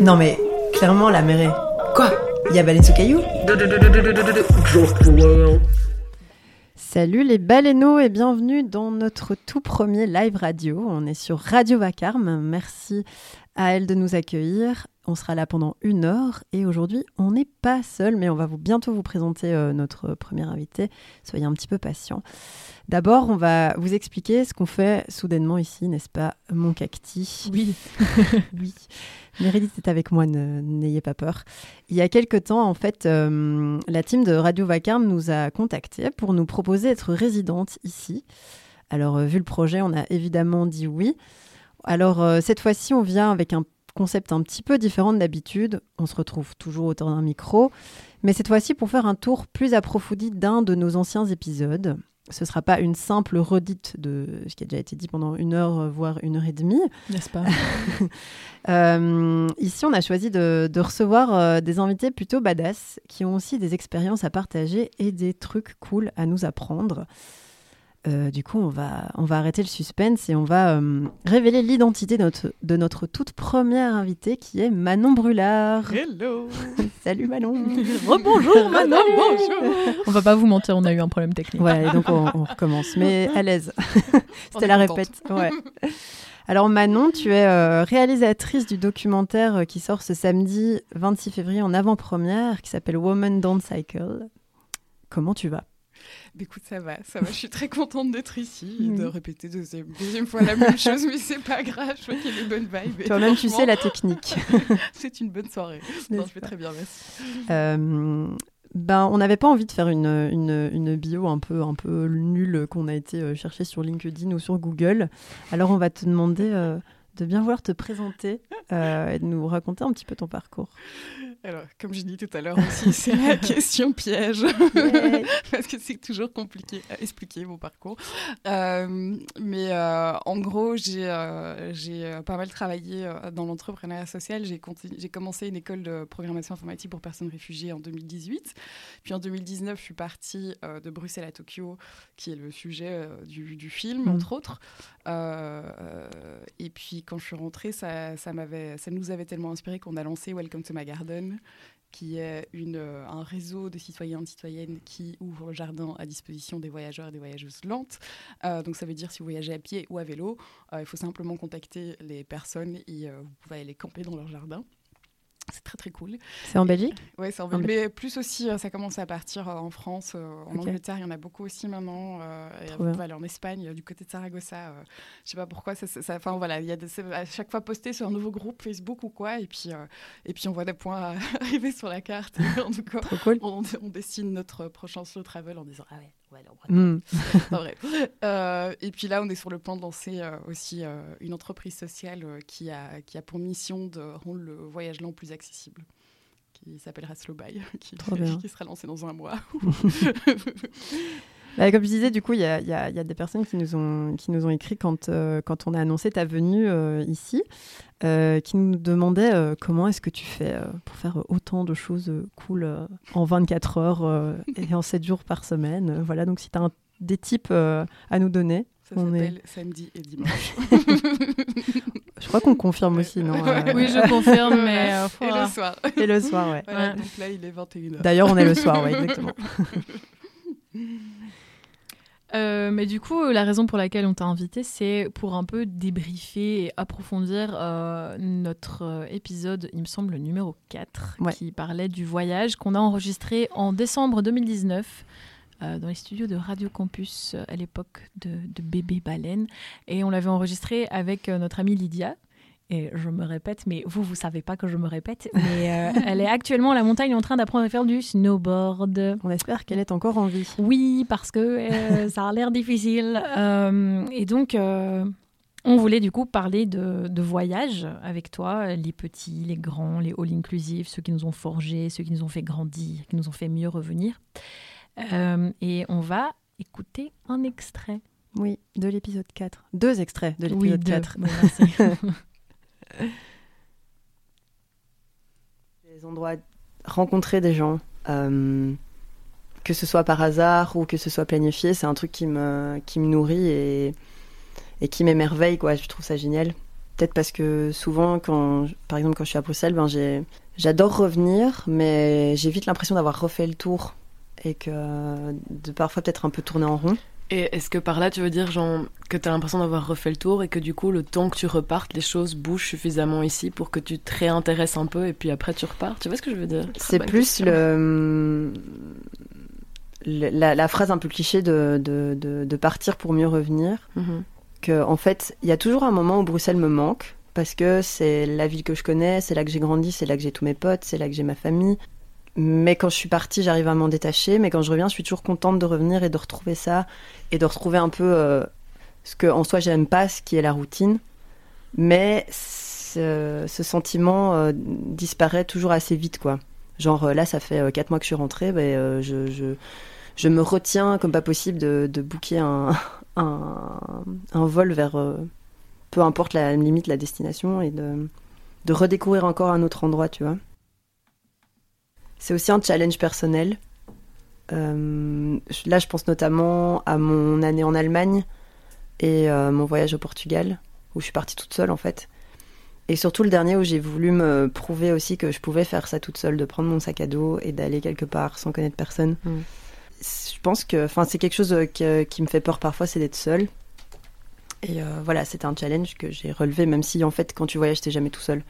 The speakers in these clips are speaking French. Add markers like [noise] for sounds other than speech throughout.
Non mais, clairement, la mer est... Quoi? Il y a baleine sous caillou Salut les baleineaux et bienvenue dans notre tout premier live radio. On est sur Radio Vacarme. Merci à elle de nous accueillir. On sera là pendant une heure et aujourd'hui on n'est pas seul mais on va vous bientôt vous présenter euh, notre premier invité. Soyez un petit peu patients. D'abord on va vous expliquer ce qu'on fait soudainement ici, n'est-ce pas mon cacti? Oui. [laughs] oui. Meredith est avec moi, n'ayez pas peur. Il y a quelque temps, en fait, euh, la team de Radio Vacarme nous a contactés pour nous proposer d'être résidente ici. Alors, euh, vu le projet, on a évidemment dit oui. Alors, euh, cette fois-ci, on vient avec un concept un petit peu différent de d'habitude. On se retrouve toujours autour d'un micro, mais cette fois-ci pour faire un tour plus approfondi d'un de nos anciens épisodes. Ce ne sera pas une simple redite de ce qui a déjà été dit pendant une heure, euh, voire une heure et demie. N'est-ce pas [laughs] Euh, ici, on a choisi de, de recevoir euh, des invités plutôt badass qui ont aussi des expériences à partager et des trucs cool à nous apprendre. Euh, du coup, on va, on va arrêter le suspense et on va euh, révéler l'identité de notre, de notre toute première invitée qui est Manon Brulard. Hello [laughs] Salut Manon [laughs] Rebonjour Manon Bonjour On va pas vous mentir, on a eu un problème technique. Et donc on, on recommence, mais [laughs] à l'aise. C'était la contente. répète. Ouais. Alors Manon, tu es euh, réalisatrice du documentaire qui sort ce samedi 26 février en avant-première, qui s'appelle Woman Don't Cycle. Comment tu vas? Écoute, ça va, ça va. Je suis très contente d'être ici et de répéter deuxième, deuxième fois la même chose, mais c'est pas grave. Je crois qu'il y a des bonnes vibes. Toi-même, tu sais la technique. [laughs] C'est une bonne soirée. Non, je vais très bien, merci. Euh, ben, on n'avait pas envie de faire une, une, une bio un peu, un peu nulle qu'on a été euh, chercher sur LinkedIn ou sur Google. Alors, on va te demander euh, de bien vouloir te présenter euh, et de nous raconter un petit peu ton parcours. Alors, comme j'ai dit tout à l'heure aussi, c'est la [laughs] question piège. [laughs] Parce que c'est toujours compliqué à expliquer mon parcours. Euh, mais euh, en gros, j'ai euh, j'ai, euh, pas mal travaillé dans l'entrepreneuriat social. J'ai commencé une école de programmation informatique pour personnes réfugiées en 2018. Puis en 2019, je suis partie de Bruxelles à Tokyo, qui est le sujet du, du film, Mhm. entre autres. Euh, euh, et puis quand je suis rentrée, ça, nous avait tellement inspiré qu'on a lancé Welcome to my Garden qui est euh, un réseau de citoyens et citoyennes qui ouvre le jardin à disposition des voyageurs et des voyageuses lentes. Donc ça veut dire si vous voyagez à pied ou à vélo, il faut simplement contacter les personnes et vous pouvez aller camper dans leur jardin. C'est très très cool. C'est en Belgique Ouais, c'est en Belgique. Mais plus aussi, euh, ça commence à partir euh, en France, euh, en. Angleterre, il y en a beaucoup aussi maintenant. et en Espagne, du côté de Saragossa. euh, je sais pas pourquoi. Ça, ça- ça- Enfin voilà, il y a des- à chaque fois posté sur un nouveau groupe Facebook ou quoi, et puis euh, et puis on voit des points [laughs] arriver sur la carte. [laughs] En tout cas, Trop cool. on, on dessine notre prochain slow travel en disant ah ouais, on va aller en Bretagne. Mm. [laughs] Pas vrai. Euh, et puis là, on est sur le point de lancer euh, aussi euh, une entreprise sociale qui, a, qui a pour mission de rendre le voyage lent plus accessible, qui s'appellera Slow Buy, [laughs] qui, qui sera lancée dans un mois. [laughs] Bah, comme je disais, du coup, il y a, il y a- il y a des personnes qui nous ont, qui nous ont écrit quand, euh, quand on a annoncé ta venue euh, ici, euh, qui nous demandaient euh, comment est-ce que tu fais euh, pour faire autant de choses euh, cool euh, en 24 heures euh, et en 7 jours par semaine. Voilà, donc si tu as des tips euh, à nous donner, Ça On est- samedi et dimanche. [laughs] je crois qu'on confirme aussi, non euh, Oui, je confirme, mais... euh, et le soir. Et le soir, ouais. Voilà, Ouais. donc là, il est 21h. D'ailleurs, on est le soir, ouais, exactement. [laughs] Euh, mais du coup, la raison pour laquelle on t'a invité, c'est pour un peu débriefer et approfondir euh, notre euh, épisode, il me semble, numéro 4, Ouais. qui parlait du voyage qu'on a enregistré en décembre 2019 euh, dans les studios de Radio Campus euh, à l'époque de, de Bébé Baleine. Et on l'avait enregistré avec euh, notre amie Lydia. Et je me répète, mais vous, vous savez pas que je me répète, mais euh, elle est actuellement à la montagne en train d'apprendre à faire du snowboard. On espère qu'elle est encore en vie. Oui, parce que euh, ça a l'air difficile. Euh, et donc, on voulait du coup parler de, de voyage avec toi, les petits, les grands, les all-inclusive, ceux qui nous ont forgés, ceux qui nous ont fait grandir, qui nous ont fait mieux revenir. Et on va écouter un extrait. Oui, de l'épisode 4. Deux extraits de Oui, l'épisode deux. 4. Oui, merci. [laughs] Des endroits, rencontrer des gens, euh, que ce soit par hasard ou que ce soit planifié, c'est un truc qui me, qui me nourrit et, et qui m'émerveille, quoi. Je trouve ça génial. peut-être parce que souvent, quand, par exemple, quand je suis à Bruxelles, ben, j'adore revenir, mais j'ai vite l'impression d'avoir refait le tour et que de parfois peut-être un peu tourner en rond. Et est-ce que par là, tu veux dire genre, que tu as l'impression d'avoir refait le tour et que du coup, le temps que tu repartes, les choses bougent suffisamment ici pour que tu te réintéresses un peu et puis après tu repars? Tu vois ce que je veux dire? C'est plus le, la, la, phrase un peu cliché de, de, de, de partir pour mieux revenir. Mhm. Que, en fait, il y a toujours un moment où Bruxelles me manque parce que c'est la ville que je connais, c'est là que j'ai grandi, c'est là que j'ai tous mes potes, c'est là que j'ai ma famille. Mais quand je suis partie, j'arrive à m'en détacher. Mais quand je reviens, je suis toujours contente de revenir et de retrouver ça et de retrouver un peu euh, ce que en soi j'aime pas, ce qui est la routine. Mais ce, sentiment euh, disparaît toujours assez vite, quoi. Genre euh, là, ça fait euh, quatre mois que je suis rentrée, ben, euh, je, me retiens comme pas possible de, de booker [laughs] un, vol vers peu importe la limite, la destination et de, de redécouvrir encore un autre endroit, tu vois. C'est aussi un challenge personnel. Euh, là, je pense notamment à mon année en Allemagne et euh, mon voyage au Portugal, où je suis partie toute seule en fait. Et surtout le dernier où j'ai voulu me prouver aussi que je pouvais faire ça toute seule, de prendre mon sac à dos et d'aller quelque part sans connaître personne. Mm. Je pense que c'est quelque chose euh, que- qui me fait peur parfois, c'est d'être seule. Et euh, voilà, c'était un challenge que j'ai relevé, même si en fait, quand tu voyages, t'es jamais tout seul.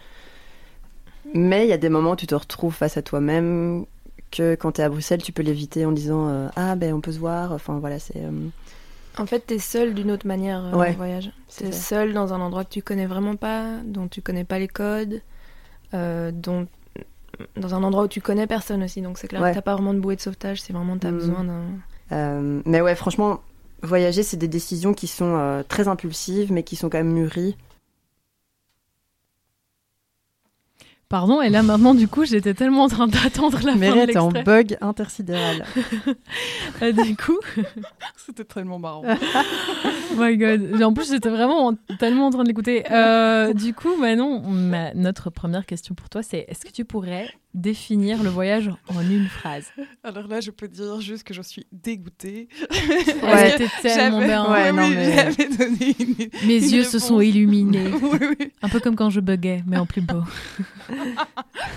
Mais il y a des moments où tu te retrouves face à toi-même, que quand t'es à Bruxelles, tu peux l'éviter en disant euh, Ah, ben on peut se voir. Enfin voilà, c'est. euh, En fait, t'es seul d'une autre manière euh, Ouais, en voyage. c'est T'es ça. seul dans un endroit que tu connais vraiment pas, dont tu connais pas les codes, dont dans un endroit où tu connais personne aussi. Donc c'est clair Ouais. que t'as pas vraiment de bouée de sauvetage. C'est vraiment t'as Mhm. besoin d'un. Mais ouais, franchement, voyager, c'est des décisions qui sont très impulsives, mais qui sont quand même mûries. Pardon, et là maintenant, du coup, j'étais tellement en train d'attendre la fin de Mérite en bug intersidéral. [laughs] Euh, du coup, [laughs] C'était tellement marrant. oh [laughs] my god. En plus, j'étais vraiment en- tellement en train de l'écouter. Euh, du coup, Manon, ma- notre première question pour toi, c'est est-ce que tu pourrais définir le voyage en une phrase Alors là, je peux dire juste que je suis dégoûtée. Ouais. Tellement bien. Ouais, oui, non, mais- donné une- Mes une yeux se sont illuminés. [laughs] oui, oui. Un peu comme quand je buguais, mais en plus beau. [laughs]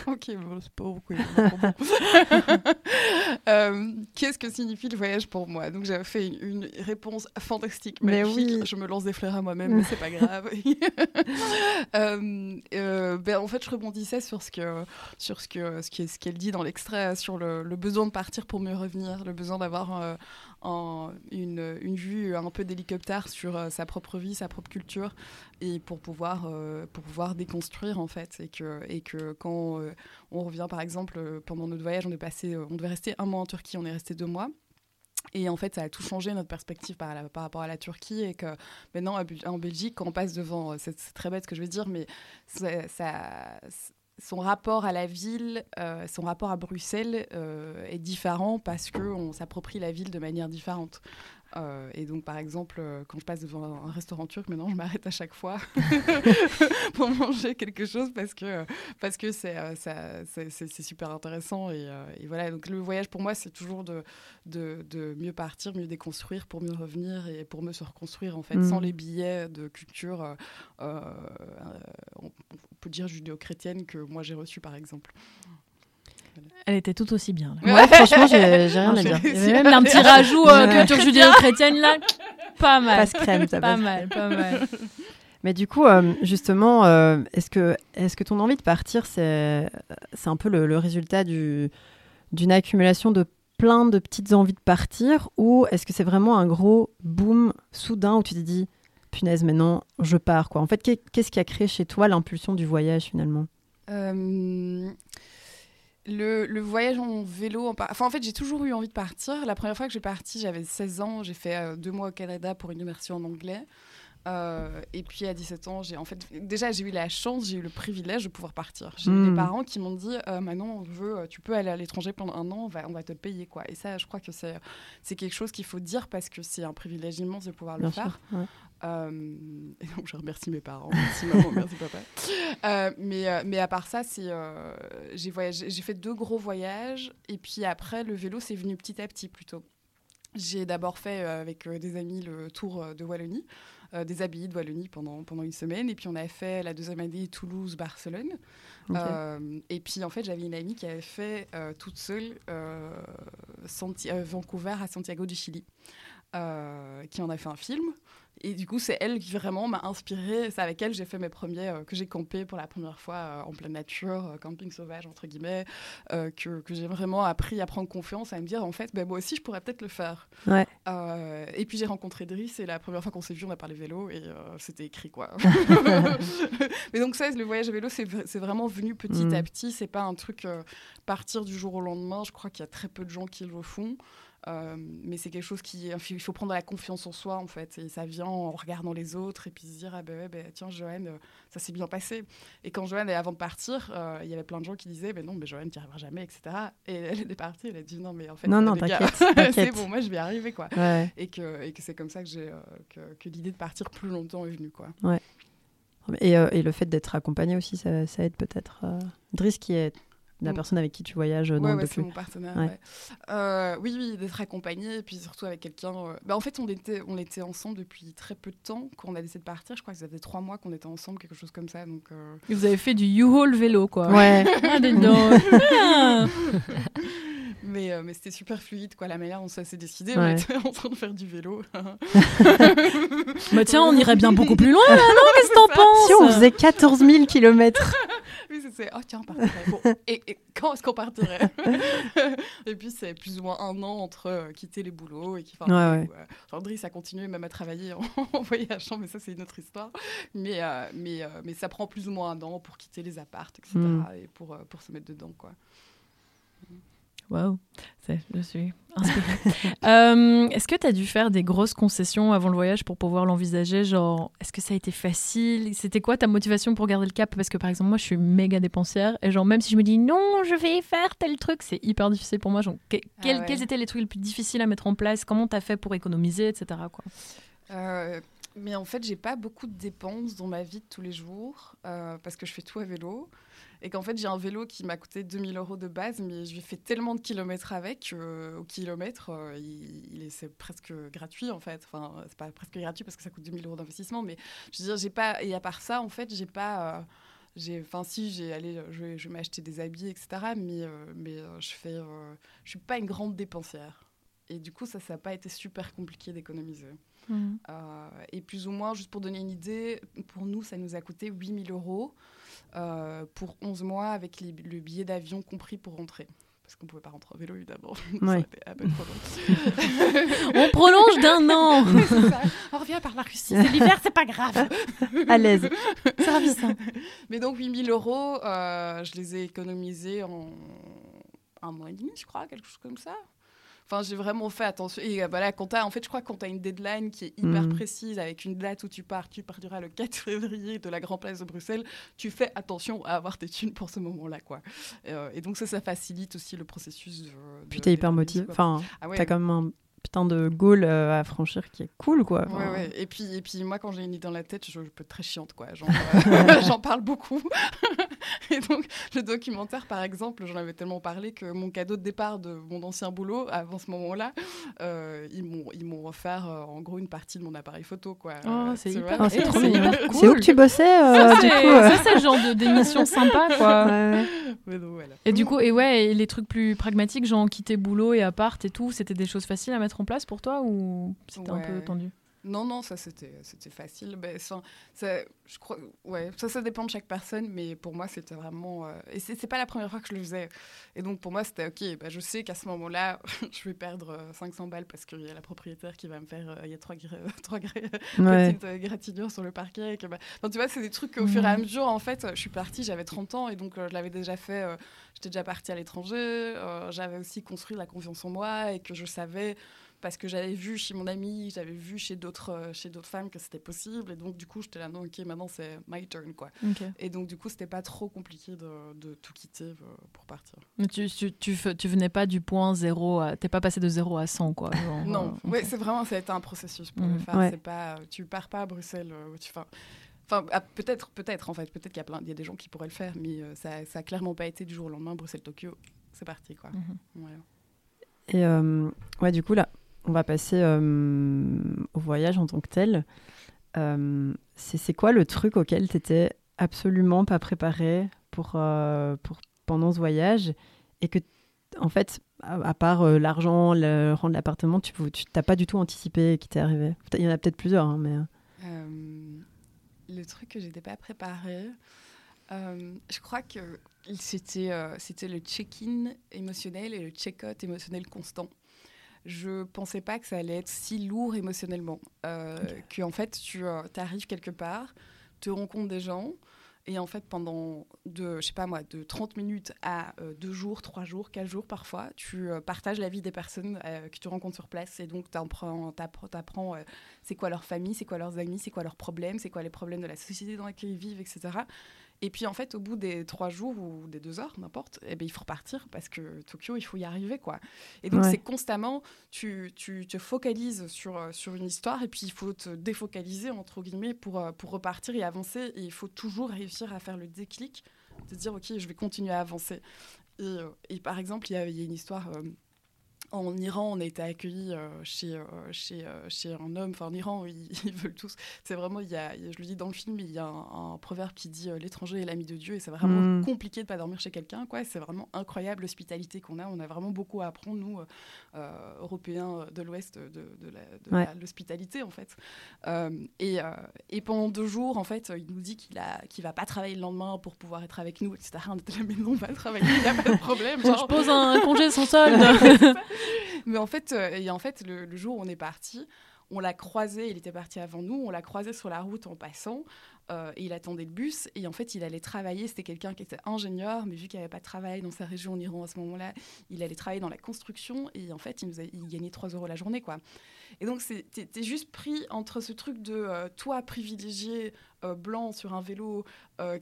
Ok, bon, c'est pas beaucoup. [laughs] Euh, Qu'est-ce que signifie le voyage pour moi? Donc j'avais fait une, une réponse fantastique, Mais magnifique. oui. Je me lance des fleurs à moi-même, mais c'est pas grave. Euh, euh, ben, en fait, je rebondissais sur ce que sur ce que est- ce qu'elle dit dans l'extrait, sur le, besoin de partir pour mieux revenir, le besoin d'avoir euh, une, vue un peu d'hélicoptère sur euh, sa propre vie, sa propre culture, et pour pouvoir euh, déconstruire en fait, et que quand euh, on revient par exemple euh, pendant notre voyage, on euh, devait rester un mois en Turquie, on est resté deux mois. Et en fait, ça a tout changé notre perspective par, rapport à la Turquie. Et que maintenant, en Belgique, quand on passe devant, euh, c'est très bête ce que je veux dire, mais ça- son rapport à la ville, euh, son rapport à Bruxelles euh, est différent parce qu'on s'approprie la ville de manière différente. Euh, et donc, par exemple, euh, quand je passe devant un restaurant turc, maintenant, je m'arrête à chaque fois [laughs] pour manger quelque chose parce que parce que c'est euh, c'est super intéressant. Et, et voilà, donc le voyage pour moi, c'est toujours de, de, de mieux partir, mieux déconstruire pour mieux revenir et pour mieux se reconstruire, en fait, Mm. sans les billets de culture, euh, on, on peut dire judéo-chrétienne que moi j'ai reçu, par exemple. Elle était tout aussi bien. là. Ouais, franchement, j'ai j'ai rien à dire. Il y avait même un petit rajout euh, culture judéo-chrétienne là. Pas mal. Passe crème, ça Pas mal, pas mal. [laughs] Mais du coup, euh, justement, euh, est-ce que, est que ton envie de partir, c'est c'est un peu le, le résultat du- d'une accumulation de plein de petites envies de partir ou est-ce que c'est vraiment un gros boom soudain où tu te dis punaise, maintenant je pars quoi? En fait, qu'est- qu'est-ce qui a créé chez toi l'impulsion du voyage finalement? Euh, le, le voyage en vélo, en, par- enfin, en fait, j'ai toujours eu envie de partir. La première fois que j'ai parti, j'avais 16 ans. J'ai fait euh, deux mois au Canada pour une immersion en anglais. Euh, et puis à 17 ans, j'ai en fait déjà j'ai eu la chance, j'ai eu le privilège de pouvoir partir. J'ai eu Mm. des parents qui m'ont dit euh, Manon, on veut, tu peux aller à l'étranger pendant un an, on va, on va te le payer quoi. Et ça, je crois que c'est c'est quelque chose qu'il faut dire parce que c'est un privilège immense de pouvoir le faire. ouais. Euh, [laughs] et donc je remercie mes parents, merci maman, merci papa. Euh, mais, euh, mais à part ça, c'est euh, j'ai voyagé, j'ai fait deux gros voyages et puis après le vélo c'est venu petit à petit plutôt. J'ai d'abord fait euh, avec euh, des amis le tour euh, de Wallonie euh, des abbayes de Wallonie pendant, pendant une semaine. Et puis on avait fait la deuxième année Toulouse-Barcelone. Euh, et puis en fait, j'avais une amie qui avait fait euh, toute seule euh, Santi- euh, Vancouver à Santiago du Chili, euh, qui en a fait un film. Et du coup, c'est elle qui vraiment m'a inspirée. C'est avec elle que j'ai fait mes premiers, euh, que j'ai campé pour la première fois euh, en pleine nature, euh, camping sauvage entre guillemets, que, que j'ai vraiment appris à prendre confiance, à me dire en fait, ben, moi aussi, je pourrais peut-être le faire. Ouais. Et puis j'ai rencontré Driss et la première fois qu'on s'est vu, on a parlé vélo et c'était écrit quoi. [laughs] [laughs] Mais donc ça, le voyage à vélo, c'est vraiment venu petit Mm. à petit. C'est pas un truc partir du jour au lendemain. Je crois qu'il y a très peu de gens qui le font. Euh, mais c'est quelque chose qui il faut prendre la confiance en soi en fait. Et ça vient en regardant les autres et puis se dire ah ben ouais, ben, tiens Joanne euh, ça s'est bien passé. Et quand Joanne avant de partir euh, il y avait plein de gens qui disaient mais non mais Joanne tu n'y arriveras jamais etc et elle était partie elle a dit non mais en fait Non, non, t'inquiète, [laughs] c'est bon moi je vais y arriver quoi. Ouais. et que, et que c'est comme ça que j'ai que, que l'idée de partir plus longtemps est venue quoi. Et, euh, et le fait d'être accompagné aussi, ça, ça aide peut-être. Driss, qui est la Mm. personne avec qui tu voyages dans Ouais, le ouais, c'est mon partenaire. Ouais. ouais. Euh, oui, oui, d'être accompagné, et puis surtout avec quelqu'un. euh, bah, en fait, on était, on était ensemble depuis très peu de temps. Quand on a décidé de partir, je crois que ça faisait trois mois qu'on était ensemble, quelque chose comme ça. Donc, euh, Et vous avez fait du U-Haul vélo, quoi. Ouais. Ah. [laughs] mais euh, mais c'était super fluide, quoi. La manière dont ça s'est décidé, Ouais. on était en train de faire du vélo. [laughs] [laughs] Bah tiens, on irait bien beaucoup plus loin, là, non [laughs] Qu'est-ce que t'en penses Si on faisait 14 000 km. oui, c'est oh tiens, on partirait. Bon, et, et quand est-ce qu'on partirait? Et puis, c'est plus ou moins un an entre euh, quitter les boulots et qui. enfin, Ouais, ouais. euh, genre, Driss a continué même à travailler en, en voyageant, mais ça, c'est une autre histoire. Mais, euh, mais, euh, mais ça prend plus ou moins un an pour quitter les appartes, etc. Mm. Et pour, euh, pour se mettre dedans, quoi. Waouh, je suis inspirée. [laughs] Euh, est-ce que tu as dû faire des grosses concessions avant le voyage pour pouvoir l'envisager Genre, est-ce que ça a été facile? C'était quoi ta motivation pour garder le cap? Parce que par exemple, moi, je suis méga dépensière et genre, même si je me dis non, je vais faire tel truc, c'est hyper difficile pour moi. Genre, que- quels, ouais. quels étaient les trucs les plus difficiles à mettre en place? Comment tu as fait pour économiser, etc. Quoi? Euh, mais en fait, j'ai pas beaucoup de dépenses dans ma vie de tous les jours euh, parce que je fais tout à vélo. Et qu'en fait, j'ai un vélo qui m'a coûté 2000 euros de base, mais je lui fais tellement de kilomètres avec, euh, au kilomètre, euh, il, il est, c'est presque gratuit en fait. Enfin, c'est pas presque gratuit parce que ça coûte 2000 euros d'investissement, mais je veux dire, j'ai pas. Et à part ça, en fait, j'ai pas. euh, j'ai, enfin, si, j'ai allé, je vais, je vais m'acheter des habits, etc. Mais, mais je fais, je suis pas une grande dépensière. Et du coup, ça, ça n'a pas été super compliqué d'économiser. Euh, et plus ou moins, juste pour donner une idée, pour nous, ça nous a coûté 8000 euros pour 11 mois avec les- le billet d'avion compris pour rentrer. Parce qu'on ne pouvait pas rentrer en vélo, évidemment. [laughs] Ça Ouais. était un peu trop long. [laughs] On prolonge d'un [laughs] an ça. On revient par la Russie. C'est l'hiver, c'est pas grave. À l'aise. C'est ravissant. Mais donc 8000 euros, euh, je les ai économisés en un mois et demi, je crois, quelque chose comme ça. Enfin, j'ai vraiment fait attention. Et euh, voilà, quand t'as- en fait, je crois que quand tu as une deadline qui est hyper Mhm. précise, avec une date où tu pars, tu partiras le [laughs] 4 février de la Grand Place de Bruxelles, tu fais attention à avoir tes thunes pour ce moment-là, quoi. Euh, et donc ça, ça facilite aussi le processus. De, Puis t'es hyper motivé. Enfin, Ah ouais. t'as quand même un putain de goal euh, à franchir qui est cool, quoi. Ouais, Enfin, ouais. Et puis, et puis moi, quand j'ai une idée dans la tête, je, je peux être très chiante, quoi. [laughs] Euh, [laughs] J'en parle beaucoup. [laughs] et donc, le documentaire, par exemple, j'en avais tellement parlé que mon cadeau de départ de mon ancien boulot, avant ce moment-là, euh, ils m'ont ils m'ont offert, euh, en gros, une partie de mon appareil photo, quoi. Oh, c'est hyper. Oh, c'est cool. Où que tu bossais, euh, Ça, du c'est coup euh, ça, c'est le genre de- d'émission sympa, quoi. ouais. Mais donc, voilà. Et du coup, et ouais, et les trucs plus pragmatiques, genre quitter boulot et appart et tout, c'était des choses faciles à mettre en place pour toi ou c'était un peu tendu? Non, non, ça c'était c'était facile. Ben, ça, ça- je crois, ouais, ça, ça dépend de chaque personne, mais pour moi c'était vraiment. euh, et c'est c'est pas la première fois que je le faisais. Et donc pour moi c'était ok, ben, je sais qu'à ce moment-là, [laughs] je vais perdre euh, 500 balles parce qu'il y a la propriétaire qui va me faire. euh, Il y a trois, [laughs] trois Ouais. [laughs] petites euh, gratignures sur le parquet. et que, bah, enfin, tu vois, c'est des trucs qu'au fur et à mesure, en fait, je suis partie, j'avais 30 ans et donc euh, je l'avais déjà fait. euh, J'étais déjà partie à l'étranger. euh, j'avais aussi construit la confiance en moi et que je savais parce que j'avais vu chez mon ami, j'avais vu chez d'autres euh, chez d'autres femmes que c'était possible et donc du coup j'étais là non ok maintenant c'est my turn quoi et donc du coup c'était pas trop compliqué de, de tout quitter euh, pour partir Mais tu, tu, tu, venais pas du point zéro à. T'es pas passé de 0 à 100, quoi. genre, non euh, ouais c'est vraiment ça a été un processus pour le Mhm. faire Ouais. c'est pas tu pars pas à Bruxelles euh, tu enfin Enfin, ah, peut-être, peut-être en fait, peut-être qu'il y a plein, il y a des gens qui pourraient le faire, mais euh, ça, ça a clairement pas été du jour au lendemain. Bruxelles-Tokyo, c'est parti quoi. Mhm. Et euh, ouais, du coup, là, on va passer euh, au voyage en tant que tel. Euh, c'est quoi le truc auquel tu étais absolument pas préparé pour, euh, pour, pendant ce voyage et que, en fait, à, part l'argent, le rang de l'appartement, tu n'as pas du tout anticipé qui t'est arrivé? Il y en a peut-être plusieurs, hein, mais... Le truc que j'étais pas préparée, euh, je crois que c'était le check-in émotionnel et le check-out émotionnel constant. Je pensais pas que ça allait être si lourd émotionnellement. Euh, Que en fait, tu arrives quelque part, tu rencontres des gens, et en fait, pendant de, je sais pas moi, de 30 minutes à euh, 2 jours, 3 jours, 4 jours parfois, tu euh, partages la vie des personnes euh, que tu rencontres sur place. Et donc, tu apprends, apprends euh, c'est quoi leur famille, c'est quoi leurs amis, c'est quoi leurs problèmes, c'est quoi les problèmes de la société dans laquelle ils vivent, etc. Et puis en fait, au bout des trois jours ou des deux heures, n'importe, eh ben, il faut repartir parce que Tokyo, il faut y arriver. quoi. Et donc Ouais. c'est constamment, tu, tu te focalises sur, euh, sur une histoire et puis il faut te défocaliser, entre guillemets, pour, euh, pour repartir et avancer. Et il faut toujours réussir à faire le déclic, de dire, OK, je vais continuer à avancer. Et, euh, et par exemple, il y, y a une histoire... euh, en Iran, on a été accueillis euh, chez, euh, chez, euh, chez un homme. Enfin, en Iran, [laughs] ils, ils veulent tous. C'est vraiment, il y a, je le dis dans le film, il y a un, un proverbe qui dit l'étranger est l'ami de Dieu. Et c'est vraiment Mm. compliqué de pas dormir chez quelqu'un. quoi. C'est vraiment incroyable l'hospitalité qu'on a. On a vraiment beaucoup à apprendre, nous, euh, Européens de l'Ouest, de, Ouais. l'hospitalité, en fait. Euh, et, euh, et pendant deux jours, en fait, il nous dit qu'il a, qu'il va pas travailler le lendemain pour pouvoir être avec nous, etc. On était là, mais non, on va travailler, il n'y a pas de problème. Je genre. pose un congé sans solde. [laughs] [laughs] Mais en fait, euh, et en fait le, jour où on est parti, on l'a croisé, il était parti avant nous, on l'a croisé sur la route en passant, euh, et il attendait le bus, et en fait, il allait travailler, c'était quelqu'un qui était ingénieur, mais vu qu'il n'avait pas de travail dans sa région en Iran à ce moment-là, il allait travailler dans la construction, et en fait, il, a, gagnait 3 euros la journée, quoi. Et donc, t'es t'es juste pris entre ce truc de euh, toi privilégié, blanc sur un vélo,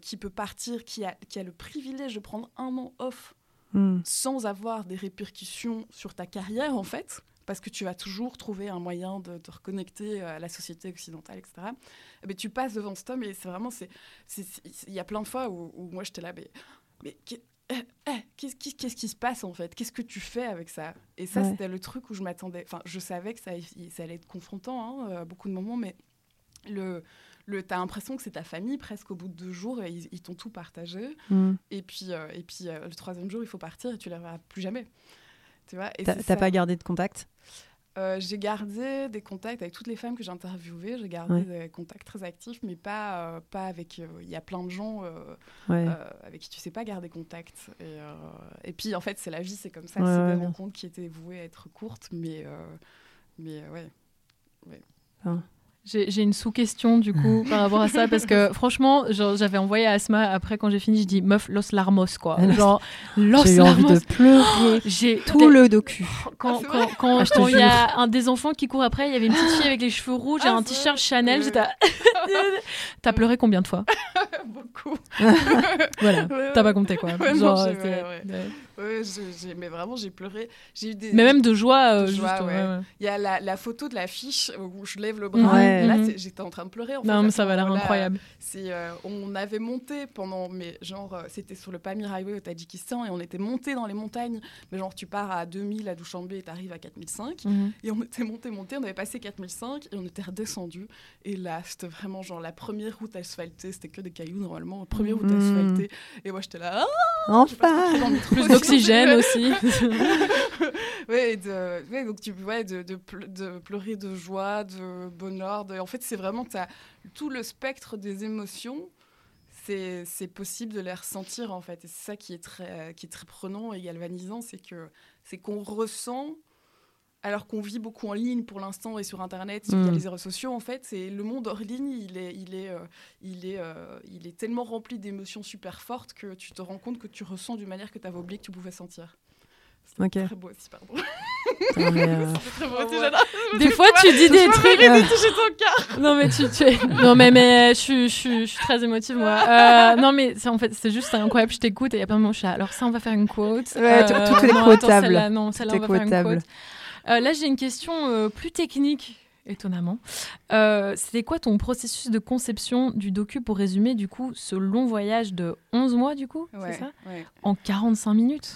qui peut partir, qui a, qui a le privilège de prendre un an off Hmm. sans avoir des répercussions sur ta carrière, en fait, parce que tu vas toujours trouver un moyen de te reconnecter à la société occidentale, etc. Mais tu passes devant cet homme et c'est vraiment, il y a plein de fois où, où moi j'étais là, mais, mais eh, eh, qu'est-ce qui, se passe en fait? Qu'est-ce que tu fais avec ça? Et ça, Ouais. c'était le truc où je m'attendais. Enfin, je savais que ça, ça allait être confrontant hein, à beaucoup de moments, mais le, le, t'as l'impression que c'est ta famille presque au bout de deux jours et ils, ils t'ont tout partagé. Hmm. Et puis, euh, et puis euh, le troisième jour, il faut partir et tu ne les verras plus jamais. Tu vois et T'as pas gardé de contact? Euh, J'ai gardé des contacts avec toutes les femmes que j'ai interviewées. J'ai gardé Ouais. des contacts très actifs, mais pas, euh, pas avec. euh, Il y a plein de gens Ouais. avec qui tu sais pas garder contact. Et, et puis, en fait, c'est la vie, c'est comme ça. Ouais, c'est des rencontres qui étaient vouées à être courtes, mais, mais ouais. J'ai une sous-question du coup [laughs] par rapport à ça parce que franchement, j'avais envoyé à Asma après quand j'ai fini, je dis meuf los larmos quoi. [laughs] Genre los J'ai envie larmos. de pleurer [gasps] J'ai tout le docu. quand Ah, c'est quand quand Ah, quand il y a un des enfants qui court après, il y avait une petite fille avec les cheveux rouges et Ah, un t-shirt. Chanel. J'étais [laughs] T'as pleuré combien de fois Beaucoup. Voilà, t'as pas compté quoi. Genre, ouais. Ouais. J'ai- mais vraiment, j'ai pleuré. J'ai eu des. Mais même de joie, euh, De joie, juste, ouais. ouais, ouais. Il y a la, la photo de l'affiche où je lève le bras. Ouais. Là, Mhm. c'est- j'étais en train de pleurer. En Non, mais ça va l'air incroyable. C'est, euh, on avait monté pendant, mais genre, euh, c'était sur le Pamir Highway au Tadjikistan et on était monté dans les montagnes. Mais genre, tu pars à 2000 à Dushanbe et t'arrives à 4005. Mhm. Et on était monté, monté, on avait passé 4005 et on était redescendu. Et là, c'était vraiment genre la première route asphaltée, c'était que des cailloux normalement, la première route Mhm. asphaltée. Et moi, j'étais là, ah, Enfin Plus mais- [laughs] aussi. ouais, de, ouais, donc tu ouais, de, de, ple- de pleurer de joie, de bonheur. De, en fait, c'est vraiment t'as tout le spectre des émotions. C'est c'est possible de les ressentir en fait. Et c'est ça qui est très qui est très prenant et galvanisant, c'est que c'est qu'on ressent. Alors qu'on vit beaucoup en ligne pour l'instant et sur Internet, il y a Mm. les réseaux sociaux en fait, c'est le monde hors ligne, il est, il est, euh, il est, euh, il est tellement rempli d'émotions super fortes que tu te rends compte que tu ressens d'une manière que tu avais oublié que tu pouvais sentir. C'était Ok. très beau aussi, pardon. [laughs] Mais, euh, très beau Ah aussi, ouais. j'adore. [laughs] Des fois, tu dis des trucs. euh, toucher ton cœur. Non mais tu, tu es- non mais mais je suis je suis, je suis très émotive moi. [laughs] Euh, non mais c'est en fait c'est juste incroyable. Je t'écoute et il y a plein de moments je suis là, Alors ça on va faire une quote. Ouais, tout- tout est non, quotable. attends, celle-là, non celle-là on va faire une quote. Euh, là j'ai une question euh, plus technique. Étonnamment. Euh, C'était quoi ton processus de conception du docu pour résumer du coup ce long voyage de 11 mois du coup Ouais, ça? ouais. En 45 minutes?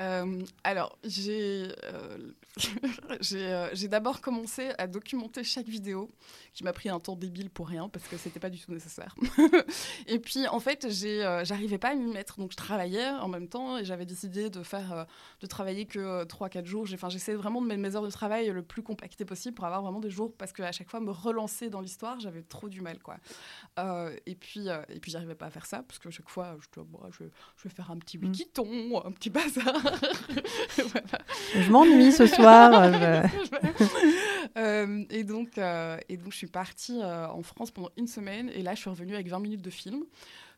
Euh, alors, j'ai. euh, [laughs] j'ai euh, j'ai d'abord commencé à documenter chaque vidéo, qui m'a pris un temps débile pour rien, parce que c'était pas du tout nécessaire. [laughs] et puis, en fait, euh, j'arrivais pas à m'y mettre, donc je travaillais en même temps, et j'avais décidé de faire, euh, de travailler que 3-4 jours. Enfin, j'essayais vraiment de mettre mes heures de travail le plus compacté possible pour avoir vraiment des jours, parce qu'à chaque fois, me relancer dans l'histoire, j'avais trop du mal, quoi. Et puis, et puis j'arrivais pas à faire ça, parce que chaque fois, je, je, je vais faire un petit Mm. wikiton, un petit bazar. [laughs] Voilà. Je m'ennuie ce soir. [laughs] euh, je- Euh, et, donc, euh, et donc, je suis partie euh, en France pendant une semaine. Et là, je suis revenue avec 20 minutes de film.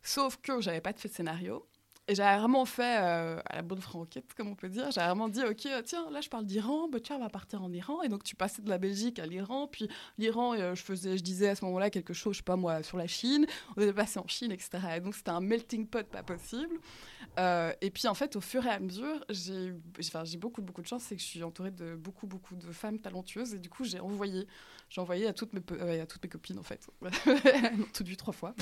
Sauf que j'avais pas fait de scénario. Et j'avais vraiment fait euh, à la bonne franquette, comme on peut dire. J'avais vraiment dit, OK, euh, tiens, là, je parle d'Iran. Bah, tiens, on va partir en Iran. Et donc, tu passais de la Belgique à l'Iran. Puis l'Iran, euh, je, faisais, je disais à ce moment-là quelque chose, je sais pas moi, sur la Chine. On était passé en Chine, etc. Et donc, c'était un melting pot pas possible. Euh, et puis en fait, au fur et à mesure, j'ai enfin, j'ai beaucoup, beaucoup de chance, c'est que je suis entourée de beaucoup, beaucoup de femmes talentueuses. Et du coup, j'ai envoyé, j'ai envoyé à toutes mes, à toutes mes copines en fait. [laughs] Toutes vu trois fois.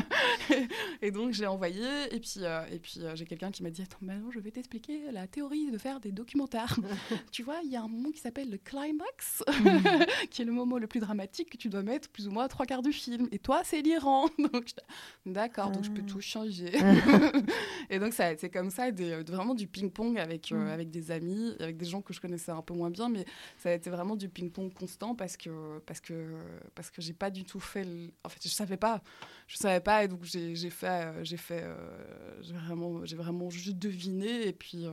[laughs] et donc j'ai envoyé. Et puis, et puis euh, j'ai quelqu'un qui m'a dit Attends, maintenant je vais t'expliquer la théorie de faire des documentaires. [laughs] tu vois, il y a un moment qui s'appelle le climax, [laughs] qui est le moment le plus dramatique que tu dois mettre plus ou moins à trois quarts du film. Et toi, c'est l'Iran. [laughs] donc d'accord, donc je peux tout changer. Et donc, ça, c'est comme ça, des, vraiment du ping-pong avec, euh, Mm. avec des amis, avec des gens que je connaissais un peu moins bien, mais ça a été vraiment du ping-pong constant parce que, parce que, parce que j'ai pas du tout fait. le- En fait, je savais pas. Je savais pas, et donc j'ai fait. euh, J'ai fait euh, j'ai vraiment, j'ai vraiment juste deviné, et puis.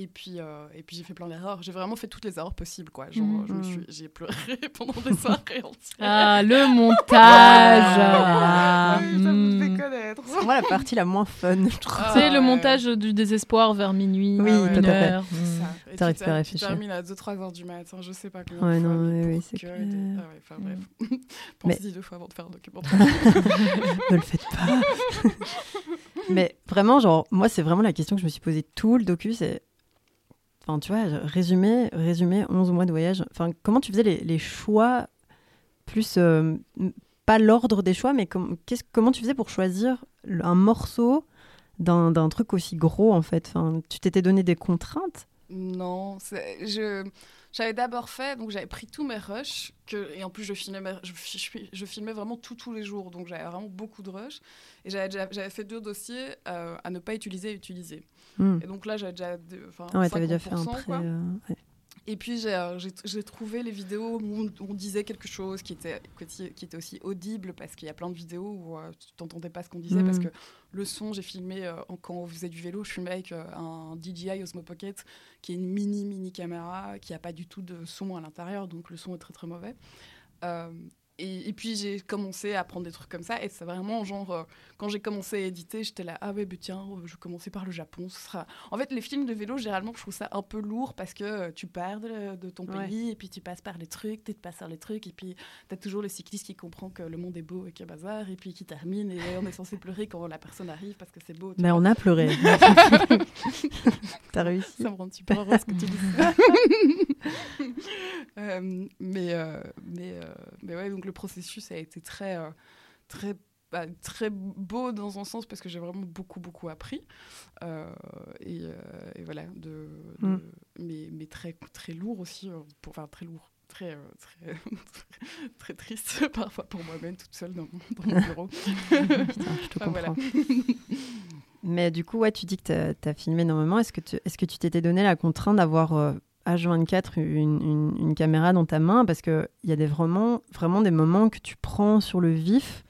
Et puis, euh, et puis j'ai fait plein d'erreurs. J'ai vraiment fait toutes les erreurs possibles, quoi. Genre, Mhm. je me suis, j'ai pleuré [laughs] pendant des soirées entières. Ah, le [laughs] montage Ah. Oui, ça vous fait Hmm. connaître. C'est moi la partie la moins fun, je trouve. Ah, C'est le ouais. montage du désespoir vers minuit. Oui, une tout à fait. Hmm. ça. Et T'arrêtes tu pas à réfléchir. termines à 2-3 heures du matin, je sais pas combien Ouais, fois. non, mais oui, c'est que- clair. Ah ouais, enfin, bref. [laughs] Pensez-y deux fois avant de faire un documentaire. ne le faites pas. Mais vraiment, genre, moi, c'est vraiment la question que je me suis posée tout le docu, c'est... Enfin, tu vois, résumé, résumé 11 mois de voyage. Enfin, comment tu faisais les, les choix plus... euh, pas l'ordre des choix, mais com- comment tu faisais pour choisir un morceau d'un truc aussi gros, en fait? Enfin, Tu t'étais donné des contraintes? Non, je j'avais d'abord fait, donc j'avais pris tous mes rushs, que, et en plus je filmais, je, fi- je filmais vraiment tout tous les jours, donc j'avais vraiment beaucoup de rushs. Et j'avais fait deux dossiers euh, à ne pas utiliser et utiliser. Hmm. Et donc là, j'avais déjà, Ah ouais, t'avais déjà fait un 50%, prêt. euh, ouais. Et puis j'ai euh, j'ai- trouvé les vidéos où on, disait quelque chose qui était, qui était aussi audible parce qu'il y a plein de vidéos où euh, tu t'entendais pas ce qu'on disait parce que le son, j'ai filmé euh, quand on faisait du vélo, je filmais avec euh, un DJI Osmo Pocket qui est une mini mini caméra qui a pas du tout de son à l'intérieur donc le son est très très mauvais. Et, et puis j'ai commencé à apprendre des trucs comme ça et c'est vraiment genre euh, quand j'ai commencé à éditer j'étais là ah ouais bah tiens euh, je vais commencer par le Japon ce sera en fait les films de vélo généralement je trouve ça un peu lourd parce que euh, tu pars de, de ton Ouais. pays et puis tu passes par les trucs tu passes par les trucs et puis t'as toujours le cycliste qui comprend que le monde est beau et qu'il y a bazar et puis qui termine et on est censé [laughs] pleurer quand la personne arrive parce que c'est beau tu Mais vois. on a pleuré. [laughs] T'as réussi. Ça me rend super heureuse que tu dises ça. [laughs] [laughs] Euh, mais, euh, mais, euh, mais ouais, donc le processus a été très, très, bah, très beau dans un sens parce que j'ai vraiment beaucoup, beaucoup appris. Euh, et, euh, et voilà, de, de- Mm. mais, mais très, très lourd aussi, pour, enfin très lourd. Très, très, [laughs] très triste [laughs] parfois pour moi-même toute seule dans mon, dans mon bureau. Je te comprends. Mais du coup, ouais, tu dis que tu as, filmé énormément. Est-ce que tu est-ce que tu t'étais donné la contrainte d'avoir euh, H24 une, une- caméra dans ta main Parce qu'il y a des, vraiment, vraiment des moments que tu prends sur le vif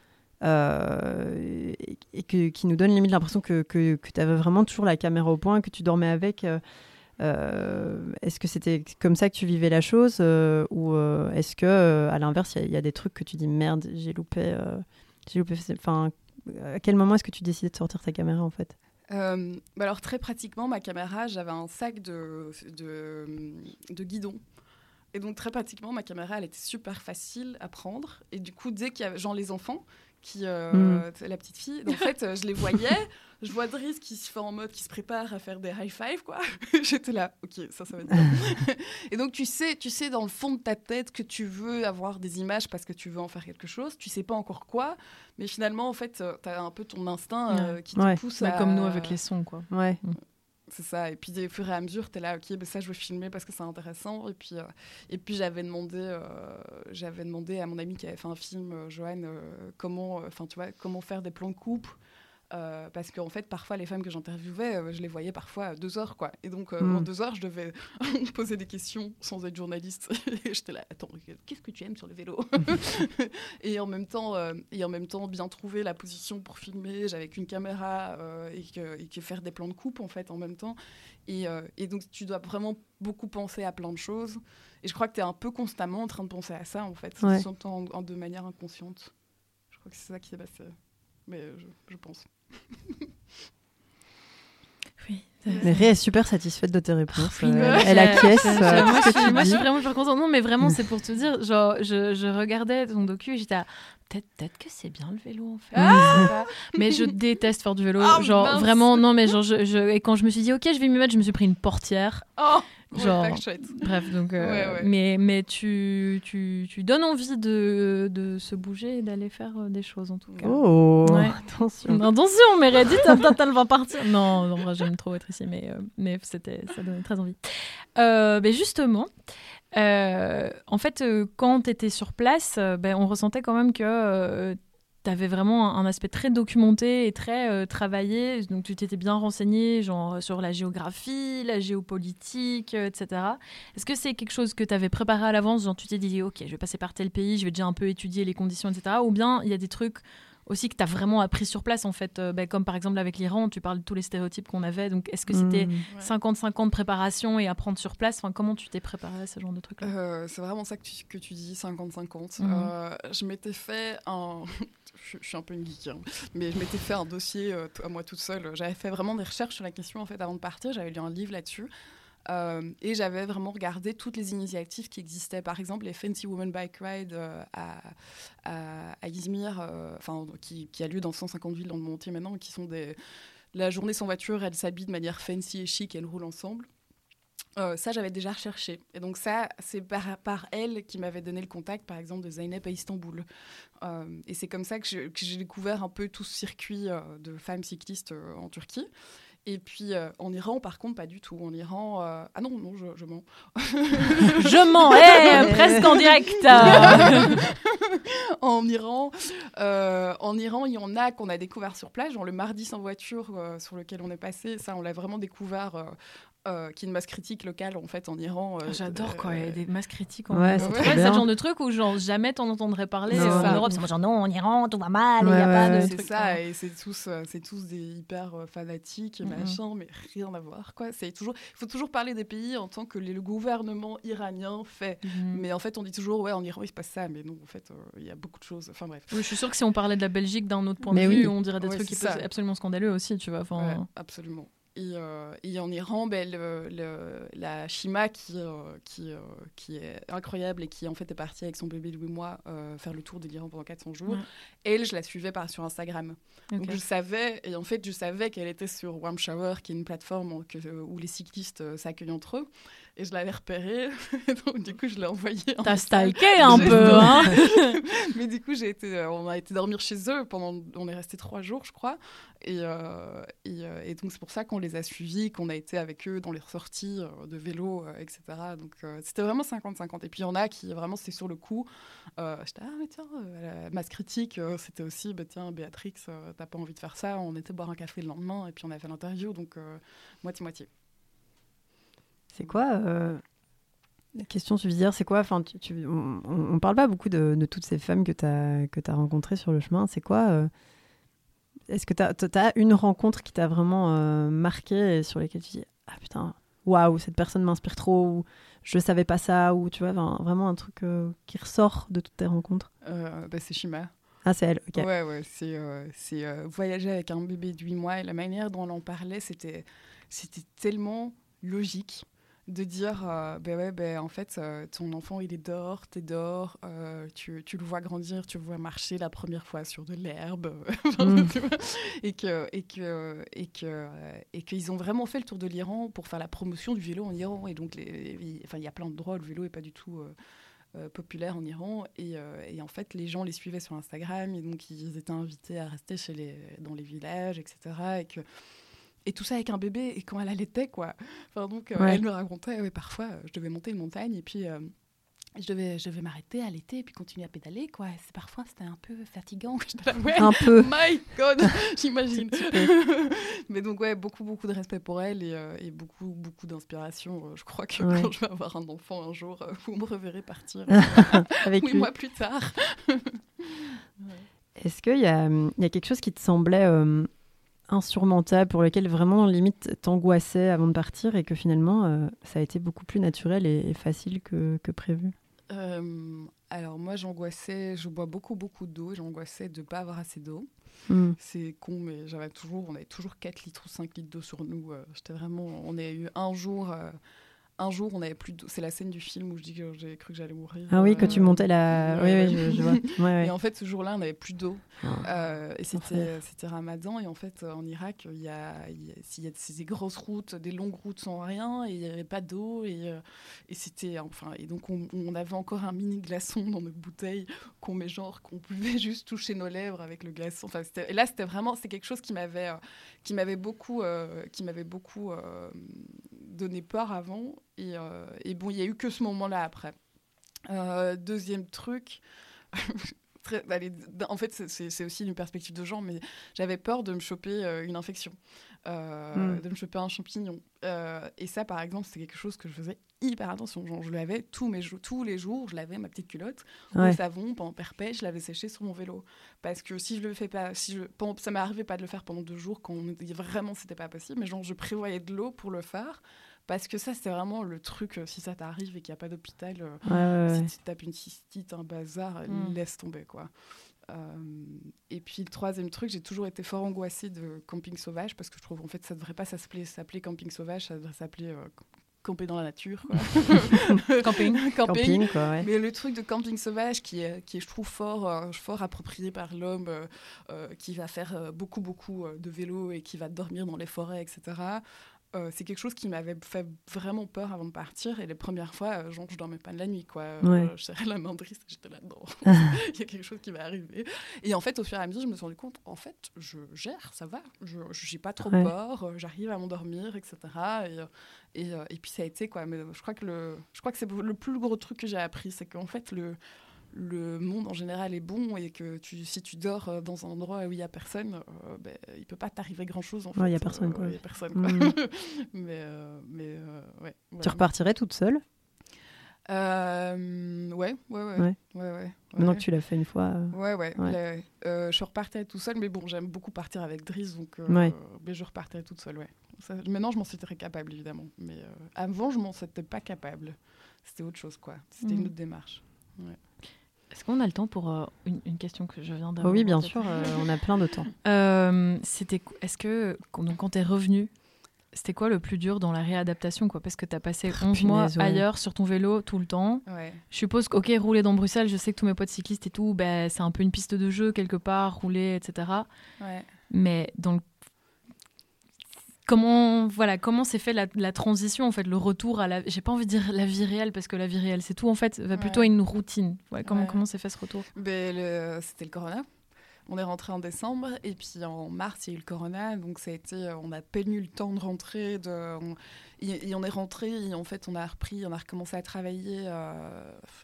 euh, et, que, qui nous donnent limite l'impression que, que, tu avais vraiment toujours la caméra au point, que tu dormais avec. euh, euh, est-ce que c'était comme ça que tu vivais la chose ou est-ce que à l'inverse il y, a- des trucs que tu dis merde j'ai loupé j'ai loupé enfin à quel moment est-ce que tu décidais de sortir ta caméra en fait? Euh, bah alors très pratiquement, ma caméra, j'avais un sac de, de, de guidon. Et donc très pratiquement, ma caméra, elle était super facile à prendre. Et du coup, dès qu'il y les enfants, qui, euh, Mm. la petite fille, en fait, euh, je les voyais. [laughs] Je vois Driss qui se fait en mode, qui se prépare à faire des high five, quoi. [laughs] J'étais là, ok, ça, ça va être bien. [laughs] Et donc tu sais, tu sais dans le fond de ta tête que tu veux avoir des images parce que tu veux en faire quelque chose. Tu sais pas encore quoi, mais finalement, en fait, tu as un peu ton instinct euh, qui te Ouais. pousse Bah, à... Comme nous avec les sons, quoi. ouais C'est ça. Et puis, au fur et à mesure, tu es là, ok, ben ça, je veux filmer parce que c'est intéressant. Et puis, euh, et puis j'avais demandé, euh, demandé à mon ami qui avait fait un film, euh, Joanne, comment, tu vois, comment faire des plans de coupe. Euh, parce qu'en fait, parfois, les femmes que j'interviewais, euh, je les voyais parfois deux heures, quoi. Et donc, euh, Mm. en deux heures, je devais [laughs] poser des questions sans être journaliste. [laughs] et j'étais là, attends, qu'est-ce que tu aimes sur le vélo? [laughs] Et en même temps, et en même temps, bien trouver la position pour filmer. J'avais qu'une caméra et, que, et que faire des plans de coupe, en fait, en même temps. Et, et donc, tu dois vraiment beaucoup penser à plein de choses. Et je crois que tu es un peu constamment en train de penser à ça, en fait, Ouais. en- en- de manière inconsciente. Je crois que c'est ça qui s'est passé. Mais je, je pense. [laughs] Oui. Mais Ré est super satisfaite de tes réponses. Oui, Euh, elle acquiesce. euh, moi, je ce que suis, moi, je suis vraiment super contente. Non, mais vraiment, c'est pour te dire, genre, je, je regardais ton docu et j'étais à, peut-être peut que c'est bien le vélo, en fait. Ah mais je déteste faire du vélo. Ah, genre, mince. vraiment, non, mais genre, je, je- et quand je me suis dit, ok, je vais m'y mettre, je me suis pris une portière. Oh Genre- ouais. Bref, donc, euh, Ouais, ouais. mais, mais tu, tu, tu donnes envie de, de se bouger et d'aller faire euh, des choses, en tout cas. Oh, Ouais. attention. Attention, Meredith, attends, elle va partir. Non, non, en vrai, j'aime trop être ici, mais, euh, mais c'était, ça donnait très envie. Euh, mais justement, euh, en fait, quand tu étais sur place, ben, on ressentait quand même que tu avais vraiment un, aspect très documenté et très euh, travaillé. Donc, tu t'étais bien renseigné genre, sur la géographie, la géopolitique, euh, etc. Est-ce que c'est quelque chose que tu avais préparé à l'avance? Genre, tu t'es dit, OK, je vais passer par tel pays, je vais déjà un peu étudier les conditions, etc. Ou bien il y a des trucs aussi que tu as vraiment appris sur place, en fait, euh, ben, comme par exemple avec l'Iran, tu parles de tous les stéréotypes qu'on avait. Donc, est-ce que c'était Mm. 50-50 de préparation et apprendre sur place? Enfin, Comment tu t'es préparé à ce genre de trucs-là Euh, c'est vraiment ça que tu, que tu dis, 50-50. Mhm. Euh, je m'étais fait un... [laughs] je, je suis un peu une geek, hein, mais je m'étais fait un dossier euh, à moi toute seule. J'avais fait vraiment des recherches sur la question en fait avant de partir. J'avais lu un livre là-dessus. Euh, et j'avais vraiment regardé toutes les initiatives qui existaient. Par exemple, les Fancy Women Bike Ride euh, à, à, Izmir, euh, qui, a lieu dans 150 villes dans le monde entier maintenant, qui sont des... La journée sans voiture, elles s'habillent de manière fancy et chic, elles roulent ensemble. Ça, j'avais déjà recherché. Et donc ça, c'est par, par elle qui m'avait donné le contact, par exemple, de Zeynep à Istanbul. Et c'est comme ça que j'ai découvert un peu tout ce circuit de femmes cyclistes en Turquie. Et puis euh, en Iran, par contre, pas du tout. En Iran, euh, ah non, non, je, je mens. [laughs] Je mens, eh, [laughs] presque en direct. en Iran, euh, en Iran, il y en a qu'on a découvert sur place, genre le mardi sans voiture sur lequel on est passé. Ça, on l'a vraiment découvert. Euh, euh, qui est une masse critique locale en fait en Iran. euh, J'adore quand il y a des masses critiques. Ouais, en trop c'est bien. le genre de truc où genre, jamais t'en entendrais parler Non. euh, C'est en ça. Europe. C'est genre non, en Iran, tout va mal, il Ouais, n'y a pas ouais, de ouais. C'est ça, et c'est tous, euh, c'est tous des hyper euh, fanatiques et machin, mais rien à voir quoi. C'est toujours, il faut toujours parler des pays en tant que le gouvernement iranien fait. Mhm. Mais en fait, on dit toujours ouais, en Iran il se passe ça, mais non, en fait, euh, il y a beaucoup de choses. Enfin bref. Oui, je suis sûre que si on parlait de la Belgique d'un autre point Mais de vue, on dirait des Ouais, trucs qui peuvent absolument scandaleux aussi, tu vois. Enfin, Ouais, absolument. Et, euh, et en Iran, ben, le- le- la Shima, qui, euh, qui, euh, qui est incroyable et qui en fait est partie avec son bébé de 8 mois euh, faire le tour de l'Iran pendant 400 jours, Ouais. elle, je la suivais par, sur Instagram. Donc je savais, et en fait, je savais qu'elle était sur Warm Shower, qui est une plateforme que- où les cyclistes s'accueillent entre eux. Et je l'avais repérée. [laughs] donc du coup, je l'ai envoyée. en T'as stalké un peu, hein [laughs] Mais du coup, j'ai été, euh, on a été dormir chez eux pendant, on est resté trois jours, je crois. Et, euh, et, euh, et donc c'est pour ça qu'on les a suivis, qu'on a été avec eux dans les sorties euh, de vélo, etc. Donc c'était vraiment 50-50. Et puis il y en a qui vraiment c'est sur le coup. J'étais ah mais tiens, la masse critique, c'était aussi bah tiens Béatrix, t'as pas envie de faire ça. On était boire un café le lendemain et puis on a fait l'interview, donc euh, moitié moitié. C'est quoi euh, La question subsidiaire, c'est quoi enfin, tu, tu- on, on parle pas beaucoup de, de toutes ces femmes que tu as, que as rencontrées sur le chemin. C'est quoi euh, Est-ce que tu as, une rencontre qui t'a vraiment euh, marqué et sur lesquelles tu dis Ah putain, waouh, cette personne m'inspire trop, ou je savais pas ça, ou tu vois, vraiment un truc euh, qui ressort de toutes tes rencontres? Bah, c'est Shima. Ah, c'est elle, ok. Ouais, ouais, c'est voyager avec un bébé de 8 mois et la manière dont elle en parlait, c'était c'était tellement logique de dire euh, ben ouais, ben en fait, euh, ton enfant il est dehors, t'es dehors, euh, tu, tu le vois grandir, tu le vois marcher la première fois sur de l'herbe, [laughs] Mm. et que et que et que euh, et qu'ils ont vraiment fait le tour de l'Iran pour faire la promotion du vélo en Iran. Et donc les, enfin il y a plein de droits, le vélo est pas du tout euh, populaire en Iran. Et, euh, et en fait les gens les suivaient sur Instagram. Et donc ils étaient invités à rester chez les, dans les villages etc et que et tout ça avec un bébé et quand elle allaitait quoi. Enfin donc euh, Ouais. elle me racontait ouais, parfois euh, je devais monter une montagne et puis euh, je devais je devais m'arrêter allaiter et puis continuer à pédaler quoi. C'est parfois c'était un peu fatigant. [laughs] Ouais. Un peu. My God, [laughs] j'imagine. [laughs] Mais donc ouais, beaucoup beaucoup de respect pour elle et, euh, et beaucoup beaucoup d'inspiration. Euh, Je crois que Ouais. quand je vais avoir un enfant un jour, euh, vous me reverrez partir. Avec oui, lui. mois plus tard. Est-ce qu'il y a, hum, y a quelque chose qui te semblait euh, insurmontable, pour lequel vraiment, limite, t'angoissais avant de partir et que finalement, euh, ça a été beaucoup plus naturel et, et facile que, que prévu Euh, alors moi j'angoissais, je bois beaucoup beaucoup d'eau, j'angoissais de pas avoir assez d'eau. Hmm. C'est con mais j'avais toujours, on avait toujours 4 litres ou 5 litres d'eau sur nous. euh, J'étais vraiment, on a eu un jour, un jour on avait plus d'eau. C'est la scène du film où je dis que j'ai cru que j'allais mourir. Ah oui, que tu Euh, montais la... ouais, oui, oui, je, je vois. [laughs] Ouais. Et en fait, ce jour-là, on n'avait plus d'eau. Ah. Euh, et c'était, c'était Ramadan. Et en fait, euh, en Irak, il y a, il y a, s'il y a ces grosses routes, des longues routes sans rien, et il n'y avait pas d'eau. Et, euh, et c'était, enfin, et donc on, on avait encore un mini glaçon dans notre bouteille qu'on met genre, qu'on pouvait [laughs] juste toucher nos lèvres avec le glaçon. Enfin, et là, c'était vraiment, c'est quelque chose qui m'avait, euh, qui m'avait beaucoup, euh, qui m'avait beaucoup euh, donné peur avant. Et, euh, et bon, il y a eu que ce moment-là après. Euh, deuxième truc. [laughs] très- allez, d- en fait, c'est- aussi une perspective de genre, mais j'avais peur de me choper euh, une infection, euh, Mm. de me choper un champignon. Euh, et ça, par exemple, c'est quelque chose que je faisais hyper attention. Genre, je lavais tous, mes jours, tous les jours, je lavais ma petite culotte Ouais. au savon, pendant perpète, je l'avais séché sur mon vélo. Parce que si je le fais pas, si je, pendant- ça m'est arrivé pas de le faire pendant deux jours quand on vraiment c'était pas possible, mais genre je prévoyais de l'eau pour le faire. Parce que ça, c'est vraiment le truc, euh, si ça t'arrive et qu'il n'y a pas d'hôpital, euh, Ouais, ouais, ouais. si tu tapes une cystite, un bazar, Mm. laisse tomber quoi. Euh, et puis le troisième truc, j'ai toujours été fort angoissée de camping sauvage parce que je trouve en fait ça devrait pas s'appeler s'appeler camping sauvage, ça devrait s'appeler euh, camper dans la nature. quoi. [laughs] Camping. [laughs] camping. Camping, quoi, ouais. Mais le truc de camping sauvage qui est, qui est je trouve, fort, euh, fort approprié par l'homme qui va faire euh, beaucoup, beaucoup euh, de vélo et qui va dormir dans les forêts, etc. euh, c'est quelque chose qui m'avait fait vraiment peur avant de partir. Et les premières fois, euh, genre, je dormais pas de la nuit, quoi. Euh, Ouais. je serrais la Driss, j'étais là-dedans. [laughs] Il y a quelque chose qui va arriver. Et en fait, au fur et à mesure, je me suis rendu compte, en fait, je gère, ça va. Je j'ai pas trop Ouais. peur, euh, j'arrive à m'endormir, etc. Et, et, et puis ça a été, quoi. Mais je crois que, le, je crois que c'est le plus gros truc que j'ai appris, c'est qu'en fait, le, le monde en général est bon et que tu, si tu dors euh, dans un endroit où il y a personne, euh, ben, il peut pas t'arriver grand chose. En Ouais, il y a personne, quoi. Il y a personne, quoi. Mm. [laughs] mais euh, mais euh. Tu repartirais toute seule? Euh, ouais, ouais, ouais, Ouais. ouais. Maintenant que tu l'as fait une fois. euh, Ouais, ouais. Là, euh, je repartais tout seul, mais bon, j'aime beaucoup partir avec Driss, donc mais je repartais toute seule, ouais. Ça, maintenant, je m'en sentais capable, évidemment, mais avant, je m'en sentais pas capable. C'était autre chose, quoi. C'était Mm. une autre démarche. Est-ce qu'on a le temps pour euh, une, une question que je viens Oh d'avoir oui, bien sûr, euh, on a plein de temps. [laughs] Euh, C'était est-ce que quand- donc, quand t'es revenu, c'était quoi le plus dur dans la réadaptation quoi? Parce que t'as passé 11 mois ouais. ailleurs sur ton vélo tout le temps. Ouais. Je suppose que ok rouler dans Bruxelles, je sais que tous mes potes cyclistes et tout, ben c'est un peu une piste de jeu quelque part, rouler, etc. Ouais. Mais dans le- comment voilà comment s'est fait la, la transition en fait le retour à la j'ai pas envie de dire la vie réelle parce que la vie réelle c'est tout en fait va plutôt Ouais. une routine ouais, comment Ouais. comment s'est fait ce retour? Ben, le- c'était le corona. On est rentré en décembre et puis en mars il y a eu le corona donc ça a été on a peine eu le temps de rentrer de on, et, et on est rentré et en fait on a repris on a recommencé à travailler euh,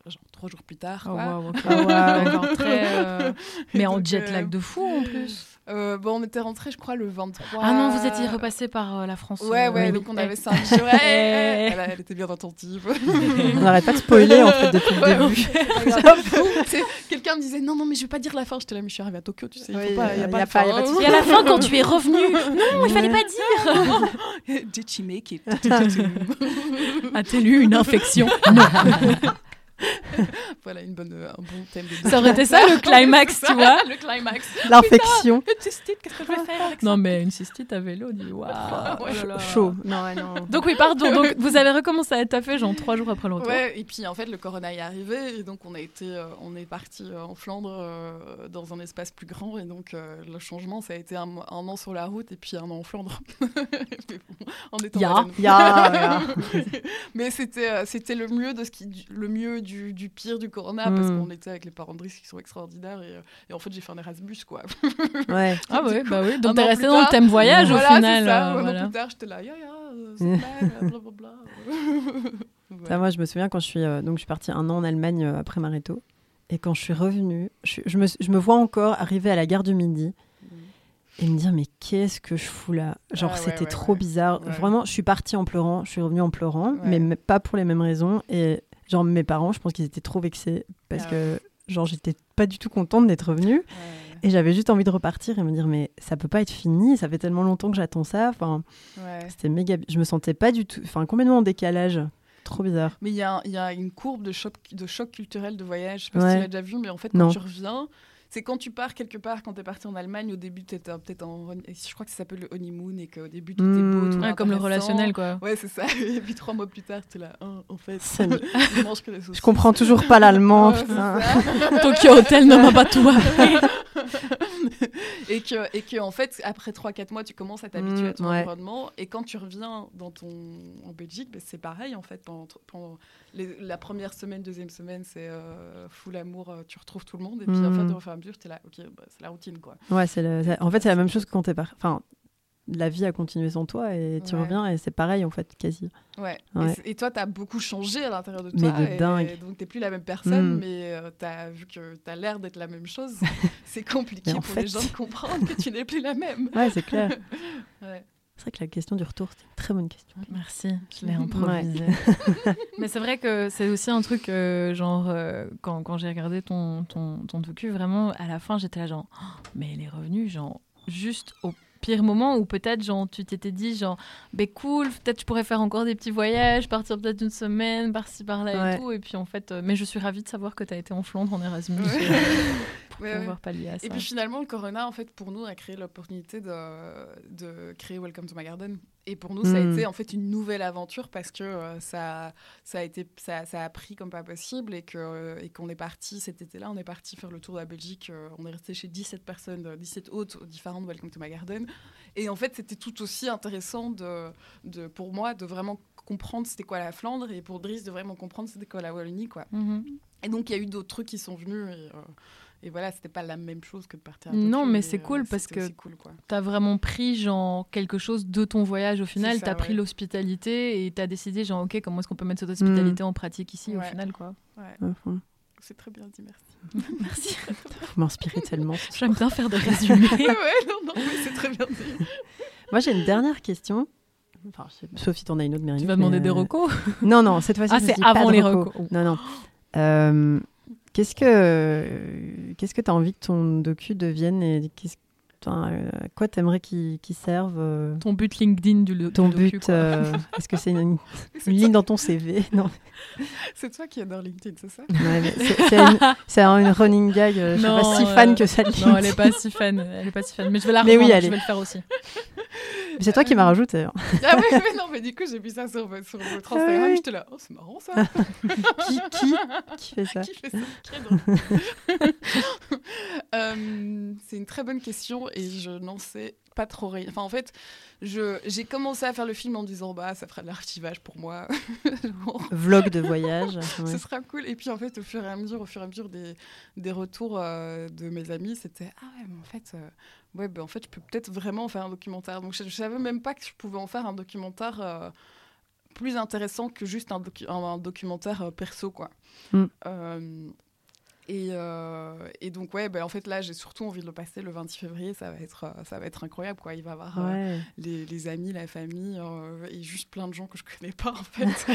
genre trois jours plus tard Oh, quoi. waouh, ok. Ah, waouh. D'accord, [laughs] très, euh, mais en jet euh, lag de fou en plus Euh, bon, on était rentré, je crois, le 23. ah non vous étiez repassé par euh, la France Ouais, ouais, oui. donc on Eh. avait 5 jours. Ouais, Eh. elle, elle était bien attentive. [laughs] On n'arrête pas de spoiler en fait depuis le Ouais, début. Tu sais, [laughs] Quelqu'un me disait non, non, mais je vais pas dire la fin. J'étais là, mais je suis arrivée à Tokyo, tu sais. Il Oui, pas, a pas, pas- de fin. et à la fin quand tu es revenu non il fallait pas dire Did she make it? [laughs] a-t-elle eu [laughs] une infection? [laughs] [laughs] Voilà une bonne, euh, un bon thème de ça aurait été ça le [laughs] climax tu vois Le climax. [laughs] L'infection. Le cystite, qu'est-ce que je vais faire non mais une cystite à vélo dis waouh Ouais, là. Chaud. Non, ouais, non. donc oui pardon donc vous avez recommencé à taffer genre trois jours après le retour Ouais, et puis en fait le corona est arrivé et donc on a été, euh, on est parti euh, en Flandre euh, dans un espace plus grand et donc euh, le changement ça a été un, an sur la route et puis un an en Flandre. Mais bon, en étant Ya. baleine. Ya, ya. Mais c'était euh, c'était le mieux de ce qui du- le mieux du, du pire du corona parce Mm. qu'on était avec les parents de Driss qui sont extraordinaires et, euh, et en fait j'ai fait un Erasmus quoi. [laughs] Ouais. Ah ouais, coup, bah oui. Donc t'es an resté dans le thème voyage voilà, au final. ça. euh, Un an voilà. plus tard j'étais là, ya ya, blablabla. [laughs] Ouais. Ça, moi, je me souviens quand je suis, euh, donc, je suis partie un an en Allemagne euh, après Mareto. Et quand je suis revenue, je, je me, je me vois encore arriver à la gare du Midi et me dire mais qu'est-ce que je fous là? Genre Ah ouais, c'était ouais, trop ouais. bizarre. Ouais. Vraiment, je suis partie en pleurant, je suis revenue en pleurant, Ouais. mais pas pour les mêmes raisons. Et genre mes parents, je pense qu'ils étaient trop vexés parce Ah que genre j'étais pas du tout contente d'être revenue Ouais. et j'avais juste envie de repartir et me dire mais ça peut pas être fini, ça fait tellement longtemps que j'attends ça. Enfin, Ouais. c'était méga. Je me sentais pas du tout, enfin complètement en décalage. Trop bizarre. Mais il y, a- il y a une courbe de choc, de choc culturel de voyage. Je sais pas si tu l'as déjà vu, mais en fait, quand tu reviens, c'est quand tu pars quelque part, quand tu es parti en Allemagne, au début, tu étais peut-être en. Je crois que ça s'appelle le honeymoon et qu'au début, tout est beau. Mm. tout Ouais, comme le relationnel, quoi. Ouais, c'est ça. [laughs] Et puis trois mois plus tard, tu es là. Hein, en fait, [laughs] je mange que les Je comprends toujours pas l'allemand. Ouais. Tokyo Hotel ne m'a pas tout appris. [laughs] [laughs] et que et que en fait après 3 4 mois tu commences à t'habituer Mm, à ton ouais. environnement et quand tu reviens dans ton en Belgique ben, c'est pareil en fait pendant, pendant les- la première semaine deuxième semaine c'est euh, full amour euh, tu retrouves tout le monde et puis en Mm. fait au fur et à mesure tu es là OK bah, c'est la routine quoi Ouais, c'est- en fait c'est la même chose que quand t'es parti. Enfin, la vie a continué sans toi et tu Ouais. reviens et c'est pareil en fait quasi. ouais, Ouais. Et, toi tu as beaucoup changé à l'intérieur de Mais toi de et, dingue. donc t'es plus la même personne Mm. mais as vu que tu as l'air d'être la même chose [laughs] [laughs] c'est compliqué Mais pour les gens de comprendre que tu n'es plus la même Ouais, c'est clair. [laughs] ouais. C'est vrai que la question du retour, c'est une très bonne question. Merci, je l'ai improvisé. Mais c'est vrai que c'est aussi un truc, euh, genre, euh, quand, quand j'ai regardé ton, ton, ton docu, vraiment, à la fin, j'étais là, genre, Oh, [gasps] mais elle est revenue, genre, juste au pire moment où peut-être, genre, tu t'étais dit, genre, ben cool, peut-être je pourrais faire encore des petits voyages, partir peut-être une semaine, par-ci, par-là Ouais. et tout. Et puis, en fait, euh, mais je suis ravie de savoir que tu as été en Flandre en Erasmus. Ouais. euh, [laughs] pour Ouais, ouais. pouvoir pallier à ça. Et puis finalement, le Corona, en fait, pour nous, a créé l'opportunité de, de créer Welcome to my Garden. Et pour nous, ça a Mm. été en fait une nouvelle aventure parce que euh, ça, ça, a été, ça, ça a pris comme pas possible et que euh, et qu'on est parti cet été-là, on est parti faire le tour de la Belgique. euh, on est resté chez 17 personnes, euh, 17 hôtes différentes de Welcome to my Garden. Et en fait, c'était tout aussi intéressant de, de, pour moi de vraiment comprendre c'était quoi la Flandre et pour Driss de vraiment comprendre c'était quoi la Wallonie. Quoi. Mhm. Et donc, il y a eu d'autres trucs qui sont venus. Et, euh, et voilà, c'était pas la même chose que de partir à Non, mais c'est cool euh, parce c'était que cool, quoi. T'as vraiment pris genre quelque chose de ton voyage au final, ça, t'as pris ouais. l'hospitalité et t'as décidé genre ok comment est-ce qu'on peut mettre cette hospitalité en pratique ici au final quoi. Ouais, c'est très bien dit, merci. [laughs] Merci. Vous m'inspirez tellement. [laughs] J'aime bien faire des résumés. [laughs] ouais, non, non, mais c'est très bien dit. Moi j'ai une dernière question. Enfin, je sais pas, sauf si t'en as une autre, Myriam. tu vas mais, demander des euh, recos Non, non, cette fois-ci. Ah, c'est dis pas avant de les reco. recos. Non, non. Euh, qu'est-ce que qu'est-ce que t'as envie que ton docu devienne et qu'est-ce euh, à quoi t'aimerais qu'il qu'il serve euh, Ton but LinkedIn du, ton docu, but euh, Est-ce que c'est une, [laughs] ligne dans ton CV Non. [laughs] C'est toi qui adore LinkedIn, c'est ça? Ouais, c'est une, running gag. euh, Je suis Non, pas si fan euh, que ça. de Non, elle LinkedIn. est pas si fan. Elle est pas si fan. Mais je vais la Mais oui, reprendre, elle je est- vais le faire aussi. Mais C'est toi qui m'as rajouté. hein. Ah ouais, ouais, non, mais du coup, j'ai vu ça sur, sur votre Instagram, Ouais. j'étais là, oh, c'est marrant ça. [laughs] Qui, qui, qui fait ça [laughs] Qui fait ça. [laughs] Euh, C'est une très bonne question et je n'en sais pas trop rien. Enfin, en fait, j'ai commencé à faire le film en disant, bah, ça fera de l'archivage pour moi. Vlog de voyage. ouais. Ce sera cool. Et puis en fait, au fur et à mesure, au fur et à mesure des, des retours euh, de mes amis, c'était ah ouais, mais en fait, euh, ouais, ben, en fait, je peux peut-être vraiment en faire un documentaire. Donc je, je savais même pas que je pouvais en faire un documentaire euh, plus intéressant que juste un, docu- un- un documentaire euh, perso, quoi. Mm. Euh, et, euh, et donc ouais, ben, en fait là, j'ai surtout envie de le passer le 26 février. Ça va être, euh, ça va être incroyable, quoi. Il va y avoir euh, les, les amis, la famille euh, et juste plein de gens que je connais pas en fait.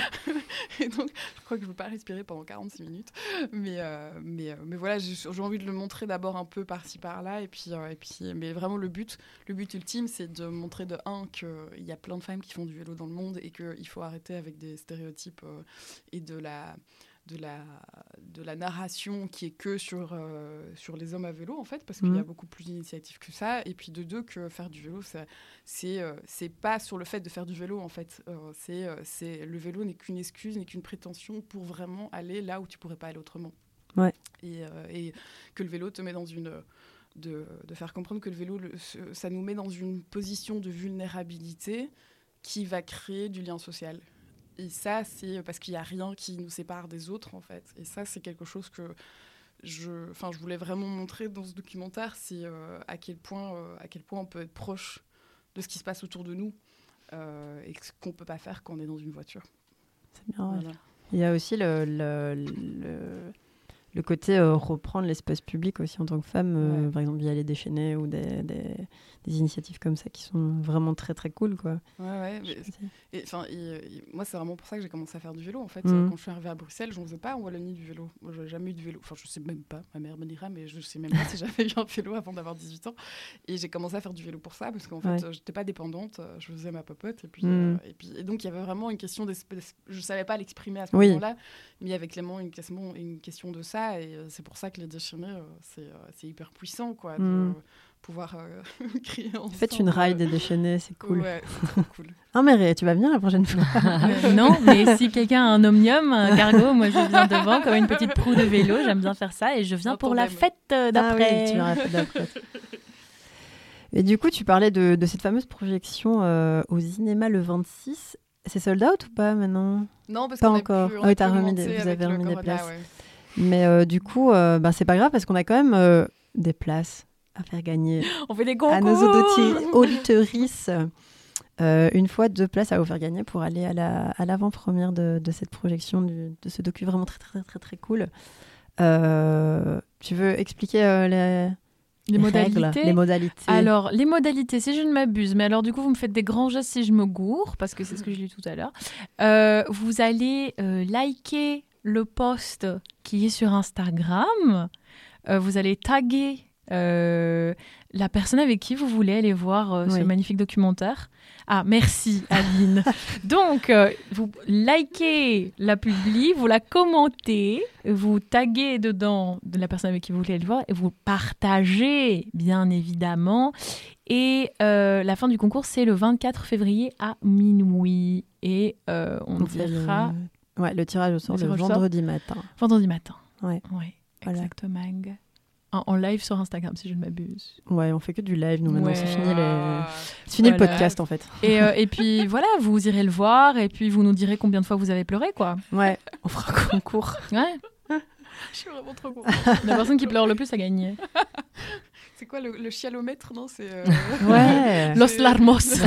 [laughs] et donc je crois que je ne veux pas respirer pendant 46 minutes. Mais, mais, mais voilà, j'ai envie de le montrer d'abord un peu par-ci par-là. Et puis, et puis, mais vraiment le but, le but ultime, c'est de montrer de un qu'il y a plein de femmes qui font du vélo dans le monde et qu'il faut arrêter avec des stéréotypes et de la de la, de la narration qui est que sur, euh, sur les hommes à vélo, en fait, parce qu'il y a Mhm. beaucoup plus d'initiatives que ça. Et puis de deux, que faire du vélo, c'est euh, pas sur le fait de faire du vélo, en fait. Euh, c'est euh, c'est le vélo n'est qu'une excuse, n'est qu'une prétention pour vraiment aller là où tu pourrais pas aller autrement. Ouais. Et, et que le vélo te met dans une... De, de faire comprendre que le vélo, le- ça nous met dans une position de vulnérabilité qui va créer du lien social et ça, c'est parce qu'il n'y a rien qui nous sépare des autres, en fait. Et ça, c'est quelque chose que je, enfin, je voulais vraiment montrer dans ce documentaire, c'est euh, à, quel point, euh, à quel point on peut être proche de ce qui se passe autour de nous euh, et ce qu'on ne peut pas faire quand on est dans une voiture. C'est bien. Voilà. Il y a aussi le, le, le, le côté euh, reprendre l'espace public aussi en tant que femme, euh, Ouais. par exemple via les déchaînés ou des, des, des initiatives comme ça qui sont vraiment très très cool. Quoi. Ouais, ouais. mais- Je- Et, enfin, et, et moi, c'est vraiment pour ça que j'ai commencé à faire du vélo. En fait. Euh, quand je suis arrivée à Bruxelles, je n'en faisais pas en Wallonie du vélo. Moi, j'ai jamais eu de vélo. Enfin, je sais même pas. Ma mère me dira, mais je sais même pas [laughs] si j'avais eu un vélo avant d'avoir 18 ans. Et j'ai commencé à faire du vélo pour ça, parce qu'en fait, euh, j'étais pas dépendante. euh, Je faisais ma popote. Et puis, euh, et puis, et donc, il y avait vraiment une question d'espèce. Je savais pas l'exprimer à ce Oui. moment-là, mais il y avait clairement une question, une question de ça. Et euh, c'est pour ça que les déchaînés, euh, c'est euh, c'est hyper puissant, quoi, de Mhm. pouvoir euh, [laughs] créer ensemble. Faites une ride des déchaînés, c'est cool. Ouais, trop [laughs] cool. Ah, mais tu vas venir la prochaine fois. [laughs] Non, mais si quelqu'un a un omnium, un cargo, moi je viens devant comme une petite proue de vélo. J'aime bien faire ça et je viens pour la tandem. fête Ah oui, tu la fête d'après. Et du coup, tu parlais de, de cette fameuse projection euh, au cinéma le 26. C'est sold out ou pas maintenant? Non, parce Pas qu'on encore. pu- on Ah oui, t'as remis des- vous avez remis des Corona, places. ouais. Mais euh, du coup, euh, ben, c'est pas grave parce qu'on a quand même euh, des places à faire gagner On fait des concours. à nos auditorices. Euh, une fois, deux places à vous faire gagner pour aller à la- à l'avant-première de, de cette projection, du- de ce docu vraiment très, très, très, très cool. Euh, tu veux expliquer euh, les, Les modalités. les modalités? Alors, les modalités, si je ne m'abuse, mais alors du coup, vous me faites des grands gestes si je me gourre, parce que c'est ce que j'ai lu tout à l'heure. Vous allez liker le post qui est sur Instagram. Euh, vous allez taguer euh, la personne avec qui vous voulez aller voir euh, ce magnifique documentaire. Ah, merci Aline. [laughs] Donc, euh, vous likez la publi, vous la commentez, vous taguez dedans de la personne avec qui vous voulez le voir et vous partagez, bien évidemment. Et la fin du concours, c'est le 24 février à minuit. Et on On dira Ouais, le tirage au sort Le vendredi matin. vendredi matin. Ouais. Ouais, Voilà. exactement. En, en live sur Instagram, si je ne m'abuse. Ouais, on fait que du live, nous, maintenant. Ouais. C'est fini, les... C'est fini le podcast, en fait. Et, euh, et [laughs] puis voilà, vous irez le voir et puis vous nous direz combien de fois vous avez pleuré, quoi. Ouais, on fera un concours. Ouais. [laughs] Je suis vraiment trop contente. La personne qui pleure le plus a gagné. [laughs] C'est quoi le, le chialomètre Non, c'est. euh, [laughs] Ouais. [laughs] Los Larmos.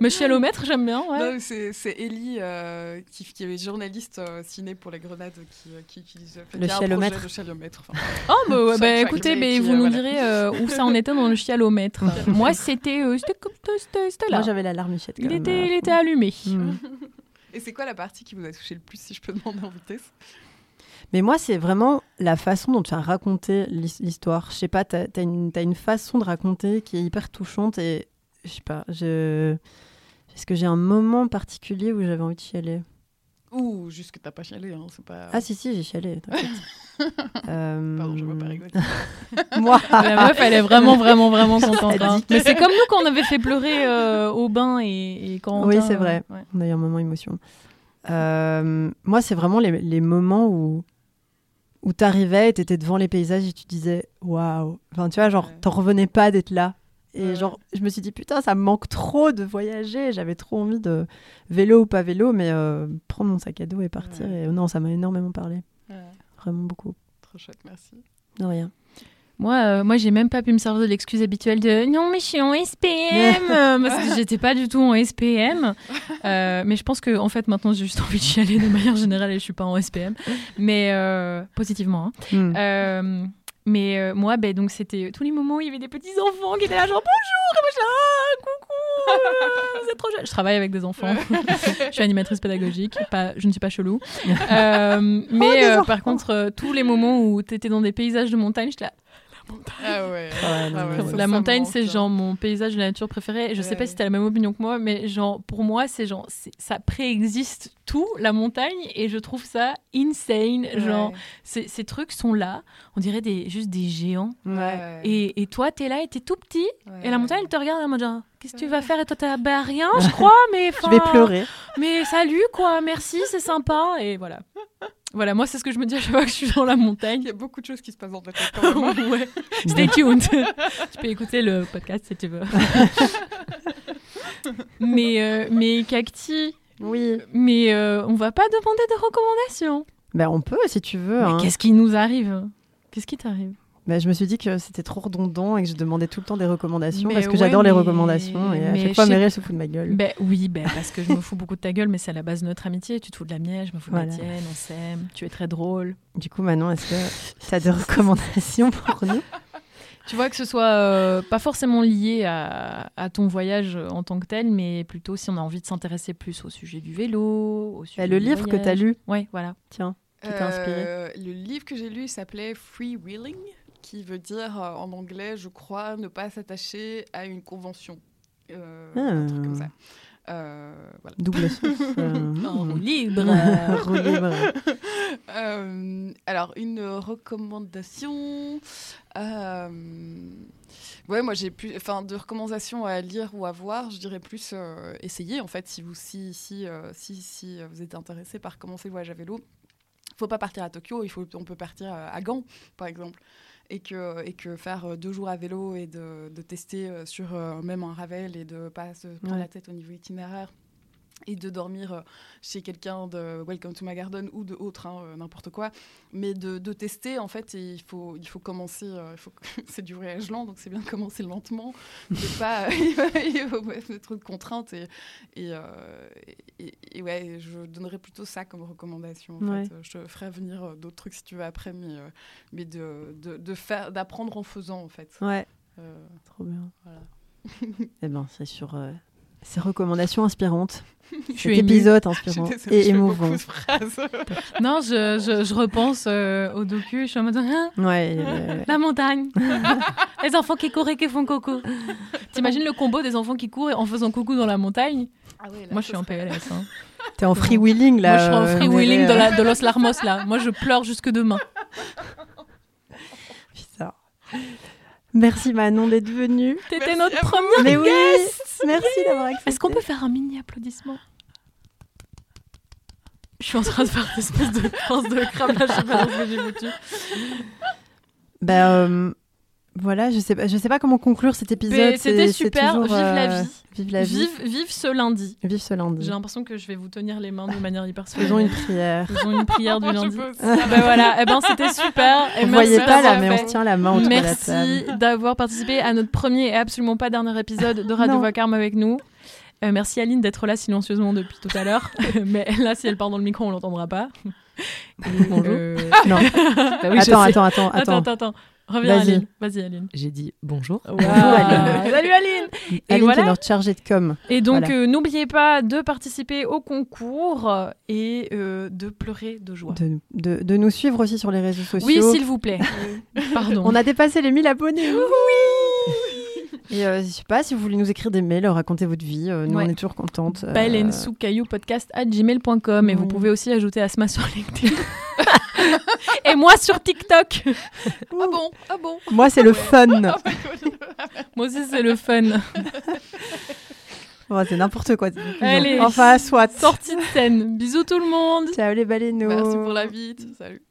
Mais chialomètre, j'aime bien, ouais. Non, c'est Ellie euh, qui, qui est journaliste euh, ciné pour les grenades qui, euh, qui utilise Le chialomètre. de chialomètre. enfin. Oh, [laughs] bah, bah, écoutez, le mais vous nous voilà. direz euh, où ça en était dans le chialomètre. Moi, c'était euh, c'était comme- c'était- c'était là. Moi, j'avais la larmichette. quand Il même, était, il fond. était allumé. Mm. Et c'est quoi la partie qui vous a touché le plus, si je peux demander en vitesse? Mais moi, c'est vraiment la façon dont tu as raconté l'his- l'histoire. Je sais pas, tu as, une t'as une façon de raconter qui est hyper touchante et je sais pas, je... est-ce que j'ai un moment particulier où j'avais envie de chialer? Ou juste que t'as pas chialé, hein, c'est pas. Ah si, si, j'ai chialé, t'inquiète. [laughs] Euh, Pardon, je veux pas rigoler. [laughs] Moi La meuf, elle est vraiment, vraiment, vraiment [laughs] contente. Hein. Mais c'est comme nous quand on avait fait pleurer euh, au bain et, et quand. Oui, c'est vrai. ouais. On a eu un moment émotion. Euh, moi, c'est vraiment les, les moments où, où tu arrivais, tu étais devant les paysages et tu disais waouh. Enfin, tu vois, genre, Ouais. t'en revenais pas d'être là. Et Ouais. genre, je me suis dit putain, ça me manque trop de voyager. J'avais trop envie de vélo ou pas vélo, mais euh, prendre mon sac à dos et partir. Ouais. Et non, ça m'a énormément parlé. Vraiment beaucoup. trop chouette, merci. De rien. Moi, euh, moi, j'ai même pas pu me servir de l'excuse habituelle de non, mais je suis en SPM [laughs] euh, parce que j'étais pas du tout en SPM. [laughs] Euh, mais je pense que en fait, maintenant, j'ai juste envie de chialer de manière générale et je suis pas en SPM. Mais euh, positivement. hein. Hmm. Mais moi, ben, donc c'était tous les moments où il y avait des petits enfants qui étaient là genre bonjour et moi je suis là ah, coucou vous êtes trop jeune. Je travaille avec des enfants. je suis animatrice pédagogique. Pas, je ne suis pas chelou. Euh, mais par contre, tous les moments où tu étais dans des paysages de montagne, j'étais là. Ah ouais. Ah ouais, non, Ah ouais, mais- ça, la montagne, c'est hein. genre mon paysage de la nature préféré. Et je sais pas Ouais. si tu as la même opinion que moi, mais genre pour moi, c'est genre ça préexiste tout la montagne et je trouve ça insane. Genre Ouais. ces, ces trucs sont là, on dirait des juste des géants. Ouais. Et, et toi, t'es là et t'es tout petit. Ouais. Et la montagne, elle te regarde en mode genre, qu'est-ce que tu vas faire? Et toi, là, bah rien, [laughs] je crois, mais Je vais pleurer. Mais salut, quoi, merci, c'est sympa. Et voilà. Voilà, moi, c'est ce que je me dis à chaque fois que je suis dans la montagne. Il y a beaucoup de choses qui se passent dans ta tête [laughs] quand même. ouais. Stay tuned. tu peux écouter le podcast si tu veux. [laughs] mais, euh, mais Cacti, Oui. Mais euh, on va pas demander de recommandations. Ben, on peut si tu veux. Mais hein. qu'est-ce qui nous arrive? Qu'est-ce qui t'arrive? Ben, je me suis dit que c'était trop redondant et que je demandais tout le temps des recommandations Mais parce que ouais, j'adore les recommandations et à mais chaque fois Meryl se fout de ma gueule. Ben oui, ben parce que je me fous beaucoup de ta gueule, mais c'est à la base de notre amitié. Tu te fous de la mienne, je me fous de Voilà. la tienne, on s'aime, tu es très drôle. Du coup, Manon, est-ce que tu as des recommandations pour nous? Tu vois que ce soit euh, pas forcément lié à, à ton voyage en tant que tel, mais plutôt si on a envie de s'intéresser plus au sujet du vélo, au sujet Ben, Le du livre que tu as lu, Ouais, voilà. tiens, qui t'a inspiré Euh, Le livre que j'ai lu s'appelait Freewheeling, qui veut dire euh, en anglais, je crois, ne pas s'attacher à une convention. Euh, Un truc comme Ah. ça. Euh, voilà. double [laughs] roue libre. [laughs] Euh, alors, une recommandation. euh, ouais, moi j'ai plus. Enfin, de recommandations à lire ou à voir, je dirais plus euh, essayer en fait, si vous, si, si, si, si vous êtes intéressé par commencer le voyage à vélo. faut pas partir à Tokyo, il faut, on peut partir à Gand, par exemple. Et que, et que faire euh, deux jours à vélo et de, de tester euh, sur euh, même un Ravel et de pas se prendre Ouais. la tête au niveau itinéraire et de dormir euh, chez quelqu'un de Welcome to my Garden ou de autre, hein, euh, n'importe quoi. Mais de, de tester, en fait, il, faut, il faut commencer. euh, [laughs] c'est du voyage lent, donc c'est bien de commencer lentement. De [laughs] pas. [laughs] pas trop de contraintes. Et, et, euh, et- et ouais, je donnerais plutôt ça comme recommandation. En Ouais. fait. Euh, Je te ferai venir euh, d'autres trucs si tu veux après, mais, euh, mais de, de, de faire, d'apprendre en faisant, en fait. Ouais, Euh, trop bien. Voilà. Eh ben, c'est sur euh, ces recommandations inspirantes. [laughs] Je Cet suis épisode [laughs] inspirant et émouvant. [laughs] Non, je, je, je repense euh, au docu, je suis en mode Hein, Ouais, euh, la montagne, les enfants qui courent et qui font coucou. T'imagines le combo des enfants qui courent en faisant coucou dans la montagne? Moi, je suis en PLS. hein. t'es en freewheeling là. Moi, je suis en euh, freewheeling de, euh, la, de Los Larmos là. Moi, je pleure jusque demain. Bizarre. Merci Manon d'être venue. T'étais notre première. Mais oui, merci d'avoir accepté. Est-ce qu'on peut faire un mini applaudissement? Je suis en train de faire des espèces de pince de crabe là, je sais pas ce que j'ai foutu. Ben euh, voilà, je sais pas, je sais pas comment conclure cet épisode. Mais c'était super, toujours, vive la euh, vie. Vive la vie. Vive, vive ce lundi. Vive ce lundi. J'ai l'impression que je vais vous tenir les mains de [laughs] manière hyper Faisons une solennelle. prière. Faisons une prière du [laughs] lundi. ben voilà, eh ben c'était super. Et Vous merci voyez pas là, d'avoir mais on se tient la main autour de la Merci d'avoir participé à notre premier et absolument pas dernier épisode de Radio. Vacarme avec nous. Euh, merci Aline d'être là silencieusement depuis tout à l'heure. [laughs] Mais là, si elle part dans le micro, on l'entendra pas. Bonjour. Euh, Non. bah oui, attends, Attends, attends. attends, attends. Reviens Vas-y. Aline. Vas-y Aline. J'ai dit bonjour. Wow. [laughs] Aline. Salut Aline. Et Aline voilà. qui est notre chargée de com. Et donc, Voilà. euh, n'oubliez pas de participer au concours euh, et euh, de pleurer de joie. De, de, de nous suivre aussi sur les réseaux sociaux. Oui, s'il vous plaît. [laughs] Pardon. On a dépassé les 1000 abonnés. Oui Et euh, je sais pas si vous voulez nous écrire des mails, raconter votre vie. euh, nous, Ouais. on est toujours contentes. euh, balensoukayou.podcast@gmail.com et vous Oui. pouvez aussi ajouter Asma sur LinkedIn. [laughs] Et moi sur TikTok. ah bon, ah bon. Moi c'est le fun. Ah bah, moi aussi c'est le fun. C'est n'importe quoi. Allez, enfin, soit. Sortie de scène. Bisous tout le monde. Ciao les baleineaux. Merci pour la vie. Salut.